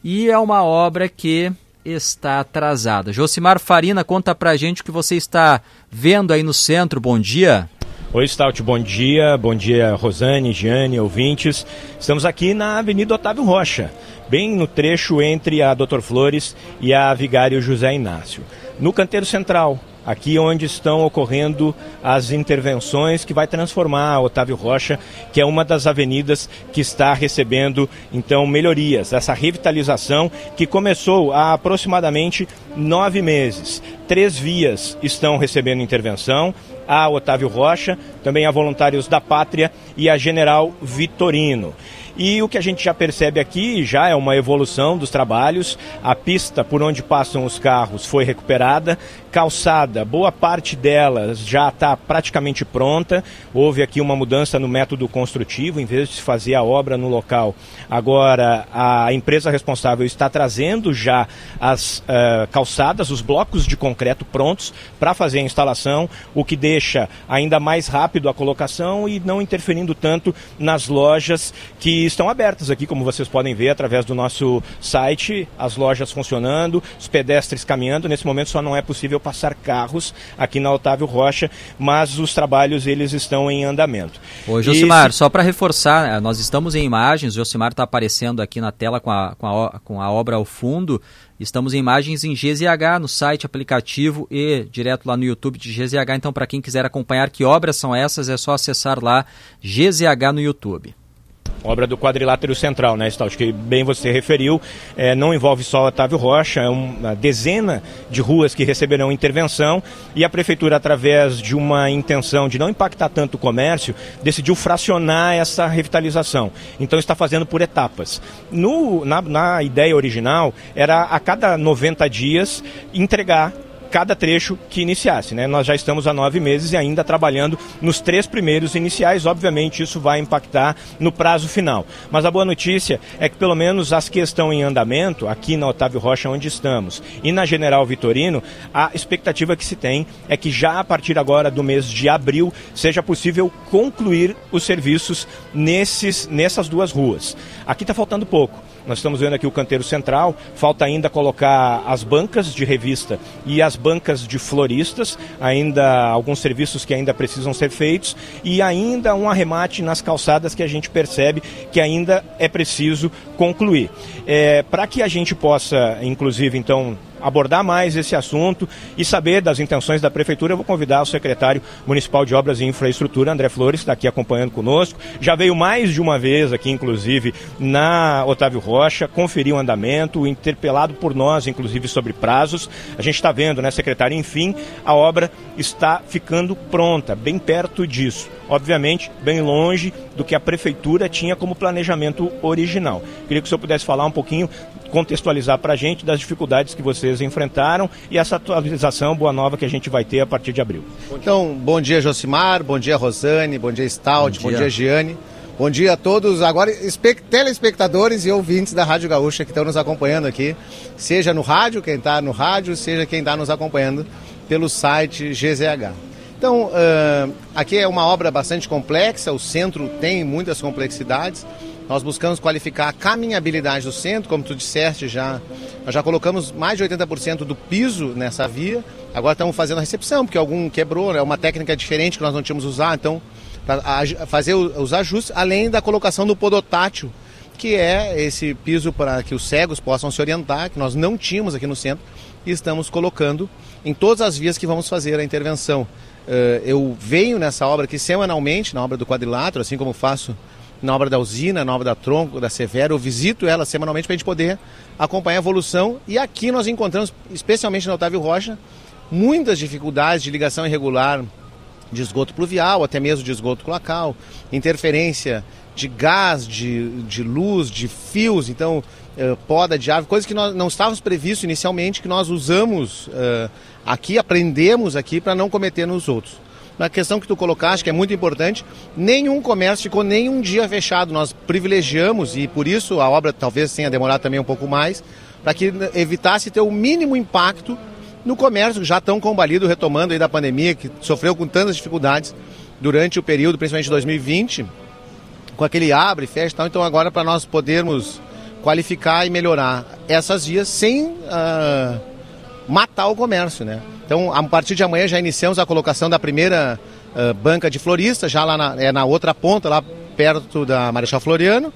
E é uma obra que está atrasada. Josimar Farina, conta pra gente o que você está vendo aí no centro. Bom dia. Oi, Stout, bom dia. Bom dia, Rosane, Giane, ouvintes. Estamos aqui na Avenida Otávio Rocha, bem no trecho entre a Doutor Flores e a Vigário José Inácio. No canteiro central, aqui onde estão ocorrendo as intervenções que vai transformar a Otávio Rocha, que é uma das avenidas que está recebendo então melhorias, essa revitalização que começou há aproximadamente nove meses. Três vias estão recebendo intervenção, a Otávio Rocha, também a Voluntários da Pátria e a General Vitorino. E o que a gente já percebe aqui já é uma evolução dos trabalhos. A pista por onde passam os carros foi recuperada, calçada, boa parte delas já está praticamente pronta. Houve aqui uma mudança no método construtivo, em vez de se fazer a obra no local. Agora a empresa responsável está trazendo já as uh, calçadas, os blocos de concreto prontos para fazer a instalação, o que deixa ainda mais rápido a colocação e não interferindo tanto nas lojas que estão abertas aqui, como vocês podem ver, através do nosso site, as lojas funcionando, os pedestres caminhando. Nesse momento só não é possível passar carros aqui na Otávio Rocha, mas os trabalhos eles estão em andamento. Ô, Josimar, só para reforçar, eh, nós estamos em imagens, o Josimar está aparecendo aqui na tela com a, com, a, com a obra ao fundo. Estamos em imagens em GZH, no site, aplicativo e direto lá no YouTube de GZH. Então, para quem quiser acompanhar que obras são essas, é só acessar lá GZH no YouTube obra do quadrilátero central, né, Stout, que bem você referiu, é, não envolve só Otávio Rocha, é uma dezena de ruas que receberão intervenção e a prefeitura, através de uma intenção de não impactar tanto o comércio, decidiu fracionar essa revitalização. Então está fazendo por etapas. No, na, na ideia original, era a cada 90 dias entregar cada trecho que iniciasse. Né? Nós já estamos há nove meses e ainda trabalhando nos três primeiros iniciais. Obviamente, isso vai impactar no prazo final. Mas a boa notícia é que, pelo menos, as que estão em andamento, aqui na Otávio Rocha, onde estamos, e na General Vitorino, a expectativa que se tem é que já a partir agora do mês de abril seja possível concluir os serviços nesses, nessas duas ruas. Aqui está faltando pouco. Nós estamos vendo aqui o canteiro central, falta ainda colocar as bancas de revista e as bancas de floristas, ainda alguns serviços que ainda precisam ser feitos. E ainda um arremate nas calçadas que a gente percebe que ainda é preciso concluir. É, Para que a gente possa, inclusive, então, abordar mais esse assunto e saber das intenções da Prefeitura, eu vou convidar o secretário municipal de Obras e Infraestrutura, André Flores, está aqui acompanhando conosco. Já veio mais de uma vez aqui, inclusive, na Otávio Rocha, conferiu o andamento, interpelado por nós, inclusive, sobre prazos. A gente está vendo, né, secretário? Enfim, a obra está ficando pronta, bem perto disso. Obviamente, bem longe do que a Prefeitura tinha como planejamento original. Queria que o senhor pudesse falar um pouquinho, contextualizar para a gente das dificuldades que você vocês enfrentaram e essa atualização boa nova que a gente vai ter a partir de abril. Então, bom dia Josimar, bom dia Rosane, bom dia Stout, bom dia, bom dia Giane. Bom dia a todos, agora telespectadores e ouvintes da Rádio Gaúcha que estão nos acompanhando aqui, seja no rádio, quem está no rádio, seja quem está nos acompanhando pelo site GZH. Então, uh, aqui é uma obra bastante complexa, o centro tem muitas complexidades, nós buscamos qualificar a caminhabilidade do centro, como tu disseste já. Nós já colocamos mais de 80% do piso nessa via. Agora estamos fazendo a recepção, porque algum quebrou, é uma técnica diferente que nós não tínhamos usar, então para fazer os ajustes, além da colocação do podotátil, que é esse piso para que os cegos possam se orientar, que nós não tínhamos aqui no centro, e estamos colocando em todas as vias que vamos fazer a intervenção. Eh, eu venho nessa obra aqui semanalmente, na obra do quadrilátero, assim como faço na obra da usina, na obra da Tronco, da Severo. Eu visito ela semanalmente para a gente poder acompanhar a evolução. E aqui nós encontramos, especialmente na Otávio Rocha, muitas dificuldades de ligação irregular de esgoto pluvial, até mesmo de esgoto cloacal, interferência de gás, de, de luz, de fios, então uh, poda de árvore, coisas que nós não estávamos previstos inicialmente, que nós usamos uh, aqui, aprendemos aqui para não cometer nos outros na questão que tu colocaste, que é muito importante, nenhum comércio ficou nenhum dia fechado. Nós privilegiamos, e por isso a obra talvez tenha demorado também um pouco mais, para que evitasse ter o mínimo impacto no comércio, já tão combalido, retomando aí da pandemia, que sofreu com tantas dificuldades durante o período, principalmente 2020, com aquele abre fecha e tal. Então agora para nós podermos qualificar e melhorar essas vias sem uh, matar o comércio, né? Então, a partir de amanhã já iniciamos a colocação da primeira uh, banca de floristas, já lá na, é na outra ponta, lá perto da Marechal Floriano.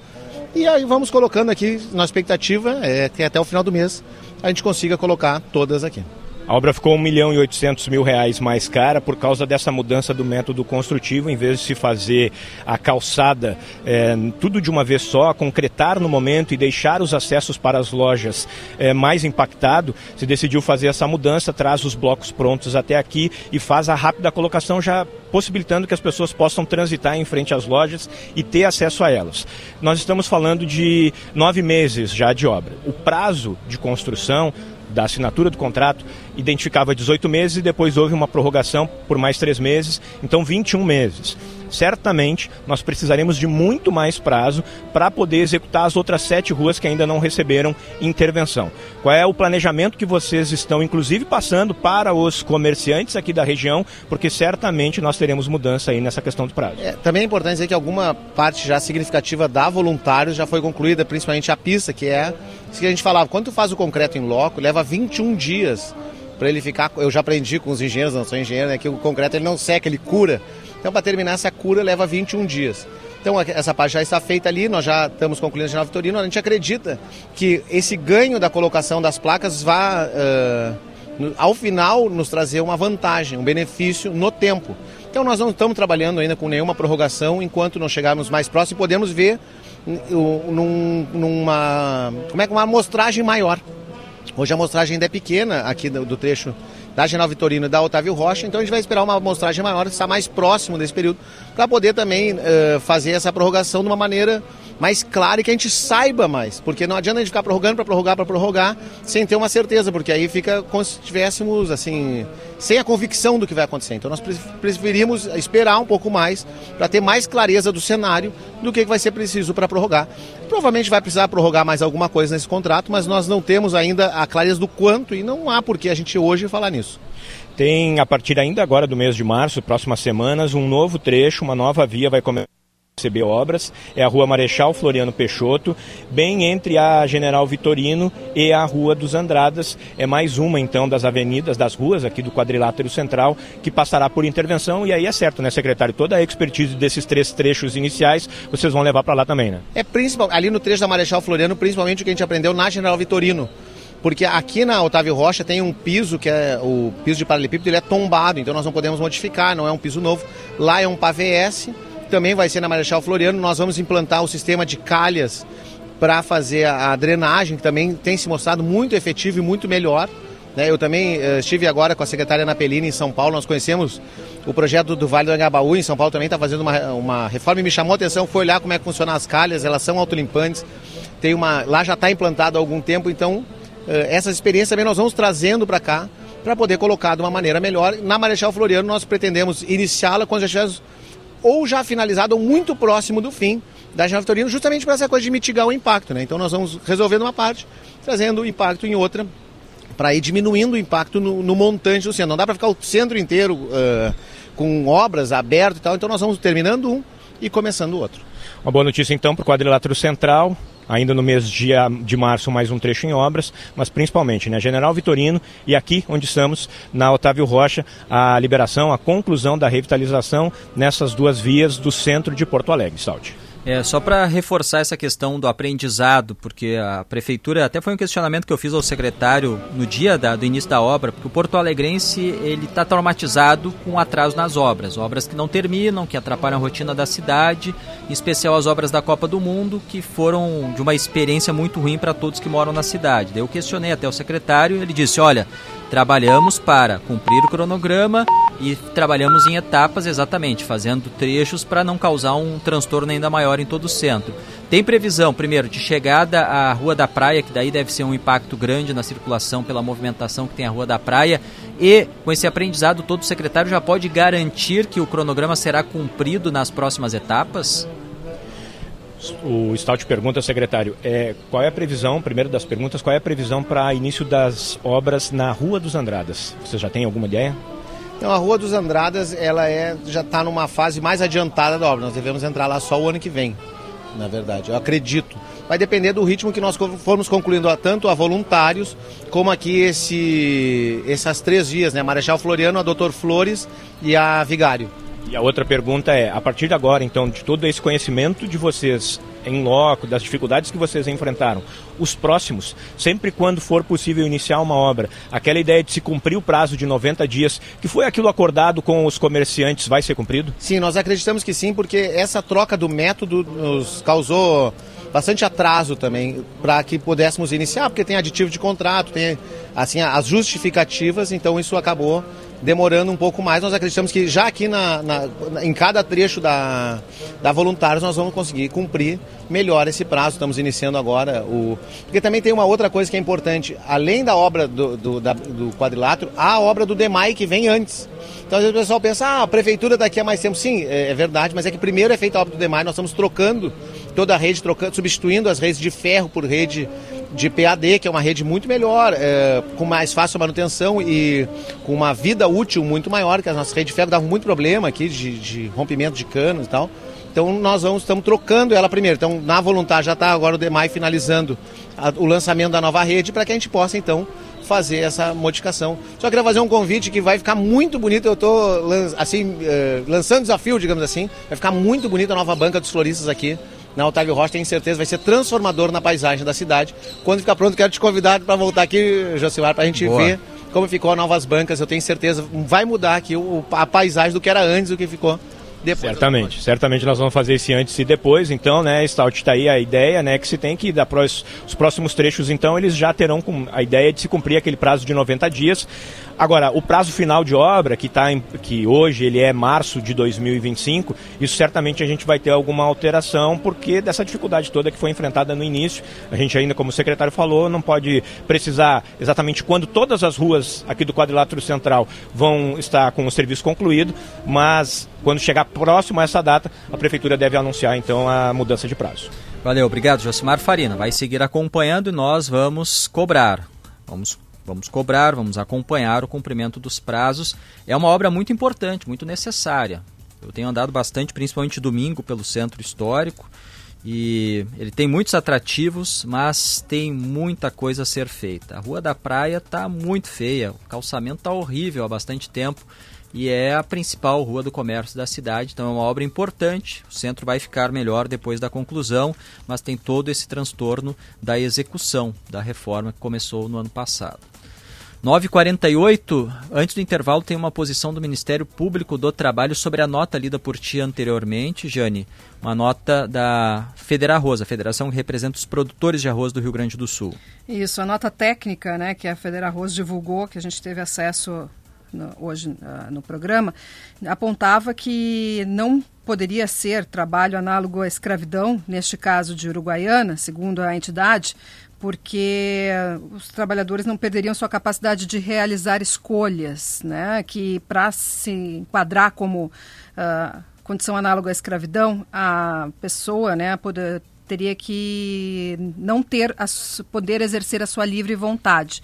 E aí vamos colocando aqui, nossa expectativa é que até o final do mês a gente consiga colocar todas aqui. A obra ficou 1 milhão e 800 mil reais mais cara por causa dessa mudança do método construtivo. Em vez de se fazer a calçada é, tudo de uma vez só, concretar no momento e deixar os acessos para as lojas é, mais impactado, se decidiu fazer essa mudança, traz os blocos prontos até aqui e faz a rápida colocação já possibilitando que as pessoas possam transitar em frente às lojas e ter acesso a elas. Nós estamos falando de nove meses já de obra. O prazo de construção da assinatura do contrato identificava 18 meses e depois houve uma prorrogação por mais três meses, então 21 meses certamente nós precisaremos de muito mais prazo para poder executar as outras sete ruas que ainda não receberam intervenção. Qual é o planejamento que vocês estão, inclusive, passando para os comerciantes aqui da região, porque certamente nós teremos mudança aí nessa questão do prazo. É, também é importante dizer que alguma parte já significativa da voluntários já foi concluída, principalmente a pista, que é isso que a gente falava, quando tu faz o concreto em loco, leva 21 dias para ele ficar. Eu já aprendi com os engenheiros, não sou engenheiro, né, que o concreto ele não seca, ele cura. Então, para terminar essa cura, leva 21 dias. Então, essa parte já está feita ali, nós já estamos concluindo a General Vitorino. A gente acredita que esse ganho da colocação das placas vá, uh, ao final, nos trazer uma vantagem, um benefício no tempo. Então, nós não estamos trabalhando ainda com nenhuma prorrogação enquanto não chegarmos mais próximo e podemos ver num, numa, como é, uma amostragem maior. Hoje a amostragem ainda é pequena aqui do, trecho da General Vitorino e da Otávio Rocha, então a gente vai esperar uma amostragem maior, estar mais próximo desse período, para poder também uh, fazer essa prorrogação de uma maneira mais clara e que a gente saiba mais, porque não adianta a gente ficar prorrogando para prorrogar para prorrogar sem ter uma certeza, porque aí fica como se estivéssemos assim, sem a convicção do que vai acontecer. Então nós preferimos esperar um pouco mais para ter mais clareza do cenário do que vai ser preciso para prorrogar. Provavelmente vai precisar prorrogar mais alguma coisa nesse contrato, mas nós não temos ainda a clareza do quanto e não há por que a gente hoje falar nisso. Tem, a partir ainda agora do mês de março, próximas semanas, um novo trecho, uma nova via vai começar receber obras, é a Rua Marechal Floriano Peixoto, bem entre a General Vitorino e a Rua dos Andradas. É mais uma então das avenidas, das ruas aqui do quadrilátero central que passará por intervenção e aí é certo, né, secretário? Toda a expertise desses três trechos iniciais vocês vão levar para lá também, né? É principal, ali no trecho da Marechal Floriano, principalmente o que a gente aprendeu na General Vitorino porque aqui na Otávio Rocha tem um piso que é o piso de paralelepípedo, ele é tombado, então nós não podemos modificar, não é um piso novo. Lá é um pavés também vai ser na Marechal Floriano. Nós vamos implantar o sistema de calhas para fazer a, drenagem, que também tem se mostrado muito efetivo e muito melhor. Né? Eu também uh, estive agora com a secretária Napelini em São Paulo, nós conhecemos o projeto do Vale do Angabaú, em São Paulo também está fazendo uma, uma reforma e me chamou a atenção, foi olhar como é que funcionam as calhas, elas são autolimpantes, tem uma, lá já está implantado há algum tempo, então uh, essas experiências também nós vamos trazendo para cá, para poder colocar de uma maneira melhor. Na Marechal Floriano nós pretendemos iniciá-la quando já tivermos ou já finalizado ou muito próximo do fim da General Vitorino, justamente para essa coisa de mitigar o impacto. Né? Então nós vamos resolvendo uma parte, trazendo impacto em outra, para ir diminuindo o impacto no, no, montante do centro. Não dá para ficar o centro inteiro uh, com obras aberto e tal, então nós vamos terminando um e começando o outro. Uma boa notícia então para o quadrilátero central, ainda no mês de, de março mais um trecho em obras, mas principalmente na né, General Vitorino e aqui onde estamos, na Otávio Rocha, a liberação, a conclusão da revitalização nessas duas vias do centro de Porto Alegre, Salte. É, só para reforçar essa questão do aprendizado, porque a prefeitura, até foi um questionamento que eu fiz ao secretário no dia da, do início da obra, porque o Porto Alegrense ele está traumatizado com atraso nas obras, obras que não terminam, que atrapalham a rotina da cidade, em especial as obras da Copa do Mundo, que foram de uma experiência muito ruim para todos que moram na cidade. Daí eu questionei até o secretário, ele disse, olha, trabalhamos para cumprir o cronograma e trabalhamos em etapas exatamente, fazendo trechos para não causar um transtorno ainda maior em todo o centro. Tem previsão, primeiro, de chegada à Rua da Praia, que daí deve ser um impacto grande na circulação pela movimentação que tem a Rua da Praia. E com esse aprendizado, todo secretário já pode garantir que o cronograma será cumprido nas próximas etapas? O Stout pergunta, secretário, é, qual é a previsão, primeiro das perguntas, qual é a previsão para início das obras na Rua dos Andradas? Você já tem alguma ideia? Então, a Rua dos Andradas, ela é, já está numa fase mais adiantada da obra. Nós devemos entrar lá só o ano que vem, na verdade. Eu acredito. Vai depender do ritmo que nós formos concluindo tanto a voluntários, como aqui esse, essas três vias, né? Marechal Floriano, a Doutor Flores e a Vigário. E a outra pergunta é, a partir de agora, então, de todo esse conhecimento de vocês em loco, das dificuldades que vocês enfrentaram, os próximos, sempre quando for possível iniciar uma obra, aquela ideia de se cumprir o prazo de 90 dias, que foi aquilo acordado com os comerciantes, vai ser cumprido? Sim, nós acreditamos que sim, porque essa troca do método nos causou bastante atraso também para que pudéssemos iniciar, porque tem aditivo de contrato, tem assim as justificativas, então isso acabou demorando um pouco mais. Nós acreditamos que já aqui na, na, em cada trecho da, da Voluntários nós vamos conseguir cumprir melhor esse prazo. Estamos iniciando agora o. Porque também tem uma outra coisa que é importante. Além da obra do, do, da, do quadrilátero, há a obra do DEMAI que vem antes. Então, às vezes o pessoal pensa, ah, a prefeitura daqui a mais tempo. Sim, é, é verdade, mas é que primeiro é feita a obra do DEMAI, nós estamos trocando toda a rede, trocando, substituindo as redes de ferro por rede de PAD, que é uma rede muito melhor, é, com mais fácil manutenção e com uma vida útil muito maior, que a nossa rede de ferro dava muito problema aqui de, de rompimento de canos e tal. Então nós vamos, estamos trocando ela primeiro. Então na voluntária já está agora o DEMAI finalizando a, o lançamento da nova rede para que a gente possa então fazer essa modificação. Só queria fazer um convite que vai ficar muito bonito. Eu estou assim, uh, lançando desafio, digamos assim. Vai ficar muito bonita a nova banca dos floristas aqui na Otávio Rocha, tenho certeza vai ser transformador na paisagem da cidade. Quando ficar pronto, quero te convidar para voltar aqui, Josimar, para a gente Boa. ver como ficou a Novas Bancas. Eu tenho certeza, vai mudar aqui a paisagem do que era antes, do que ficou depois certamente, certamente nós vamos fazer esse antes e depois, então, né, Stout está aí a ideia, né, que se tem que dar pros, os próximos trechos, então, eles já terão com a ideia de se cumprir aquele prazo de 90 dias. Agora, o prazo final de obra, que, tá em, que hoje ele é março de 2025, isso certamente a gente vai ter alguma alteração, porque dessa dificuldade toda que foi enfrentada no início, a gente ainda, como o secretário falou, não pode precisar exatamente quando todas as ruas aqui do quadrilátero central vão estar com o serviço concluído, mas quando chegar próximo a essa data, a prefeitura deve anunciar então a mudança de prazo. Valeu, obrigado, Josimar Farina. Vai seguir acompanhando e nós vamos cobrar. Vamos Vamos cobrar, vamos acompanhar o cumprimento dos prazos. É uma obra muito importante, muito necessária. Eu tenho andado bastante, principalmente domingo, pelo centro histórico e ele tem muitos atrativos, mas tem muita coisa a ser feita. A Rua da Praia está muito feia, o calçamento está horrível há bastante tempo e é a principal rua do comércio da cidade, então é uma obra importante. O centro vai ficar melhor depois da conclusão, mas tem todo esse transtorno da execução da reforma que começou no ano passado. 9h48, antes do intervalo, tem uma posição do Ministério Público do Trabalho sobre a nota lida por ti anteriormente, Jane. Uma nota da Federarroz, a federação que representa os produtores de arroz do Rio Grande do Sul. Isso, a nota técnica né, que a Federarroz divulgou, que a gente teve acesso no, hoje uh, no programa, apontava que não poderia ser trabalho análogo à escravidão, neste caso de Uruguaiana, segundo a entidade, porque os trabalhadores não perderiam sua capacidade de realizar escolhas, né? que para se enquadrar como uh, condição análoga à escravidão, a pessoa né, poder, teria que não ter a, poder exercer a sua livre vontade.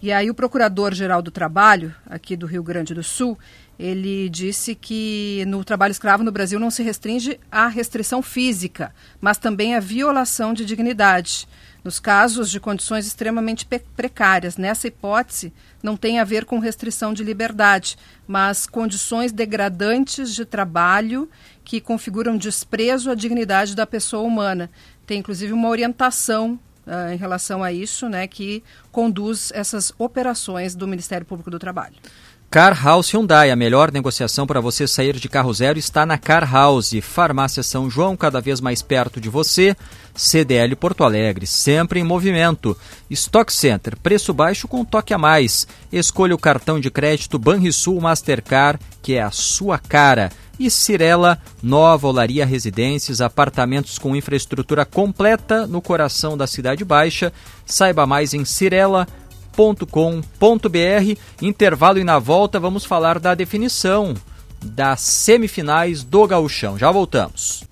E aí o Procurador-Geral do Trabalho, aqui do Rio Grande do Sul, ele disse que no trabalho escravo no Brasil não se restringe à restrição física, mas também à violação de dignidade. Nos casos de condições extremamente precárias, nessa hipótese, não tem a ver com restrição de liberdade, mas condições degradantes de trabalho que configuram desprezo à dignidade da pessoa humana. Tem inclusive uma orientação uh, em relação a isso, né, que conduz essas operações do Ministério Público do Trabalho. Car House Hyundai, a melhor negociação para você sair de carro zero está na Car House. Farmácia São João, cada vez mais perto de você. CDL Porto Alegre, sempre em movimento. Stock Center, preço baixo com toque a mais. Escolha o cartão de crédito Banrisul Mastercard, que é a sua cara. E Cirela, nova olaria residências, apartamentos com infraestrutura completa no coração da Cidade Baixa. Saiba mais em cirela.com.br. Intervalo e na volta vamos falar da definição das semifinais do Gauchão. Já voltamos.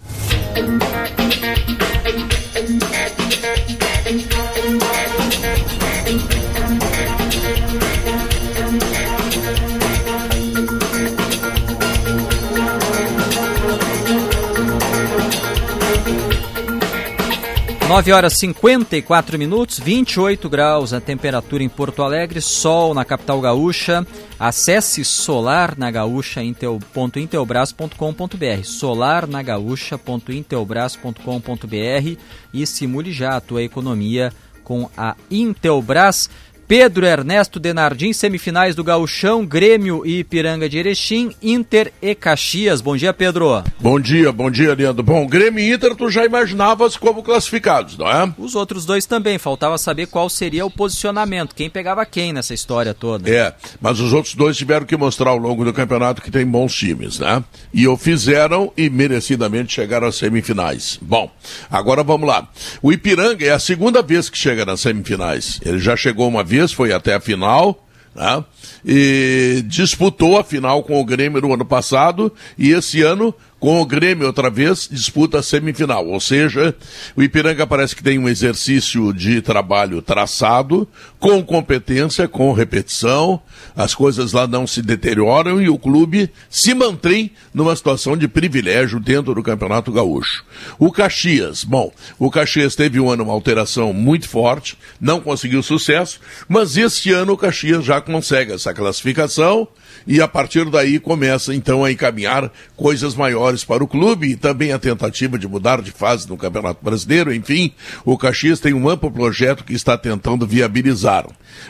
9 horas 54 minutos, 28 graus a temperatura em Porto Alegre, sol na capital gaúcha. Acesse solarnagaúcha.intelbras.com.br solarnagaúcha.intelbras.com.br e simule já a tua economia com a Intelbras. Pedro Ernesto Denardim, semifinais do Gauchão, Grêmio e Ipiranga de Erechim, Inter e Caxias. Bom dia, Pedro. Bom dia, bom dia, Leandro. Bom, Grêmio e Inter tu já imaginavas como classificados, não é? Os outros dois também, faltava saber qual seria o posicionamento, quem pegava quem nessa história toda. É, mas os outros dois tiveram que mostrar ao longo do campeonato que tem bons times, né? E o fizeram e merecidamente chegaram às semifinais. Bom, agora vamos lá. O Ipiranga é a segunda vez que chega nas semifinais. Ele já chegou uma vez, foi até a final, né? E disputou a final com o Grêmio no ano passado e esse ano com o Grêmio outra vez disputa a semifinal. Ou seja, o Ipiranga parece que tem um exercício de trabalho traçado, com competência, com repetição, as coisas lá não se deterioram e o clube se mantém numa situação de privilégio dentro do Campeonato Gaúcho. O Caxias, bom, o Caxias teve um ano uma alteração muito forte, não conseguiu sucesso, mas este ano o Caxias já consegue essa classificação e a partir daí começa então a encaminhar coisas maiores para o clube e também a tentativa de mudar de fase no Campeonato Brasileiro. Enfim, o Caxias tem um amplo projeto que está tentando viabilizar.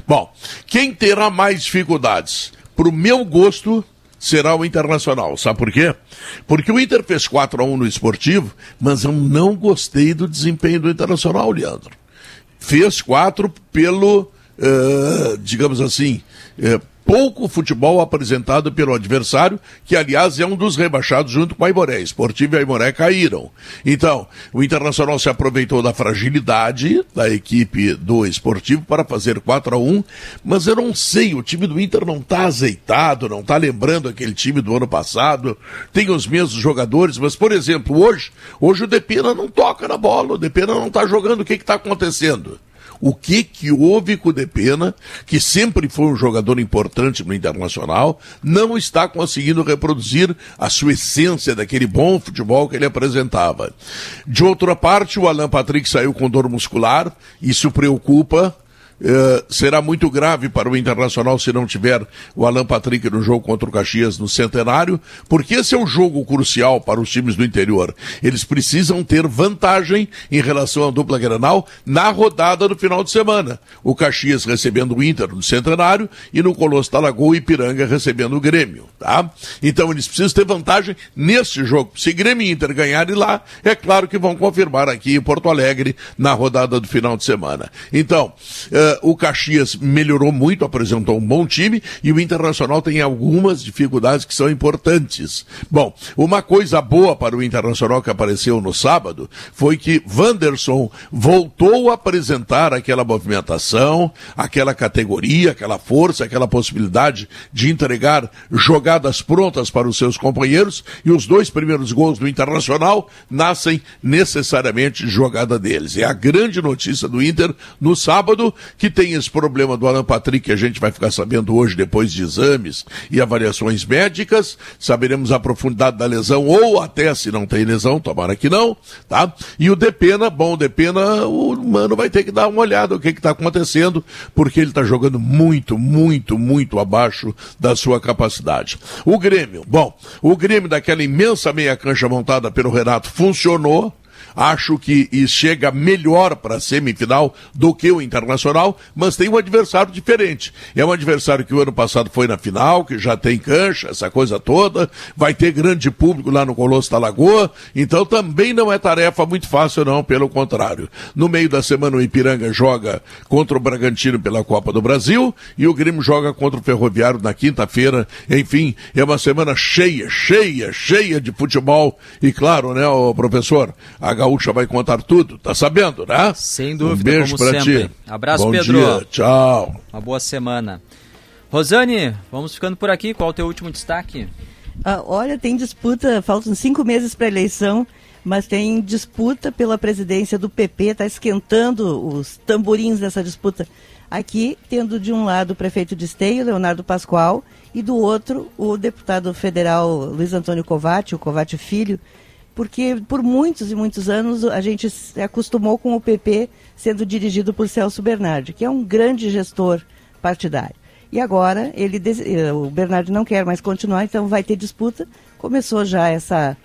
Bom, quem terá mais dificuldades? Para o meu gosto, será o Internacional. Sabe por quê? Porque o Inter fez 4 a 1 no esportivo, mas eu não gostei do desempenho do Internacional, Leandro. Fez 4 pelo, uh, digamos assim, uh, pouco futebol apresentado pelo adversário, que aliás é um dos rebaixados junto com a Imoré. Esportivo e a Imoré caíram. Então, o Internacional se aproveitou da fragilidade da equipe do Esportivo para fazer 4 a 1 mas eu não sei, o time do Inter não está azeitado, não está lembrando aquele time do ano passado, tem os mesmos jogadores, mas, por exemplo, hoje, hoje o Depena não toca na bola, o Depena não está jogando, o que está acontecendo? O que que houve com o Depena, que sempre foi um jogador importante no Internacional, não está conseguindo reproduzir a sua essência daquele bom futebol que ele apresentava. De outra parte, o Alan Patrick saiu com dor muscular, isso preocupa, Uh, será muito grave para o Internacional se não tiver o Alan Patrick no jogo contra o Caxias no Centenário, porque esse é um jogo crucial para os times do interior. Eles precisam ter vantagem em relação à dupla Granal na rodada do final de semana. O Caxias recebendo o Inter no Centenário e no Colosso da Lagoa e Piranga recebendo o Grêmio, tá? Então eles precisam ter vantagem nesse jogo. Se Grêmio e Inter ganharem lá, é claro que vão confirmar aqui em Porto Alegre na rodada do final de semana. Então, uh, Uh, o Caxias melhorou muito, apresentou um bom time e o Internacional tem algumas dificuldades que são importantes. Bom, uma coisa boa para o Internacional que apareceu no sábado foi que Wanderson voltou a apresentar aquela movimentação, aquela categoria, aquela força, aquela possibilidade de entregar jogadas prontas para os seus companheiros e os dois primeiros gols do Internacional nascem necessariamente de jogada deles. É a grande notícia do Inter no sábado que tem esse problema do Alan Patrick, que a gente vai ficar sabendo hoje, depois de exames e avaliações médicas, saberemos a profundidade da lesão, ou até se não tem lesão, tomara que não, tá? E o Depena, bom, o Depena, o mano vai ter que dar uma olhada o que está acontecendo, porque ele está jogando muito, muito, muito abaixo da sua capacidade. O Grêmio, bom, o Grêmio daquela imensa meia cancha montada pelo Renato funcionou, Acho que chega melhor para a semifinal do que o Internacional, mas tem um adversário diferente. É um adversário que o ano passado foi na final, que já tem cancha, essa coisa toda, vai ter grande público lá no Colosso da Lagoa, então também não é tarefa muito fácil não, pelo contrário. No meio da semana o Ipiranga joga contra o Bragantino pela Copa do Brasil e o Grêmio joga contra o Ferroviário na quinta-feira. Enfim, é uma semana cheia, cheia, cheia de futebol e claro, né, o professor, a Gaúcha vai contar tudo, tá sabendo, né? Sem dúvida, um beijo como pra sempre. ti. Abraço, Bom Pedro. Dia, tchau. Uma boa semana. Rosane, vamos ficando por aqui. Qual o teu último destaque? Ah, olha, tem disputa, faltam cinco meses para a eleição, mas tem disputa pela presidência do PP, está esquentando os tamborins dessa disputa. Aqui, tendo de um lado o prefeito de Esteio, Leonardo Pascoal, e do outro o deputado federal Luiz Antônio Covatti, o Covatti Filho, porque por muitos e muitos anos a gente se acostumou com o PP sendo dirigido por Celso Bernardi, que é um grande gestor partidário. E agora ele eh, o Bernardi não quer mais continuar, então vai ter disputa. Começou já essa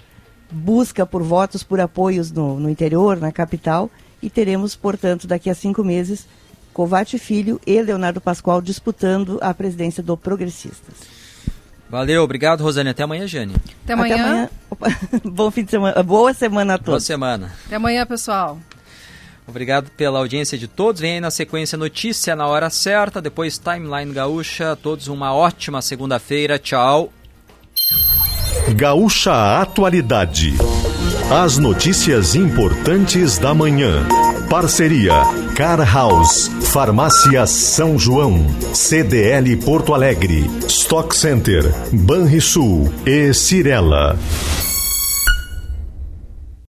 busca por votos, por apoios no, no interior, na capital, e teremos, portanto, daqui a cinco meses Covate Filho e Leonardo Pascoal disputando a presidência do Progressistas. Valeu, obrigado, Rosane. Até amanhã, Jane. Até amanhã. Até amanhã. (laughs) Bom fim de semana. Boa semana a todos. Boa semana. Até amanhã, pessoal. Obrigado pela audiência de todos. Vem aí na sequência notícia na hora certa, depois Timeline Gaúcha. Todos uma ótima segunda-feira. Tchau. Gaúcha Atualidade. As notícias importantes da manhã. Parceria Car House, Farmácia São João, CDL Porto Alegre, Stock Center, Banrisul e Cirela.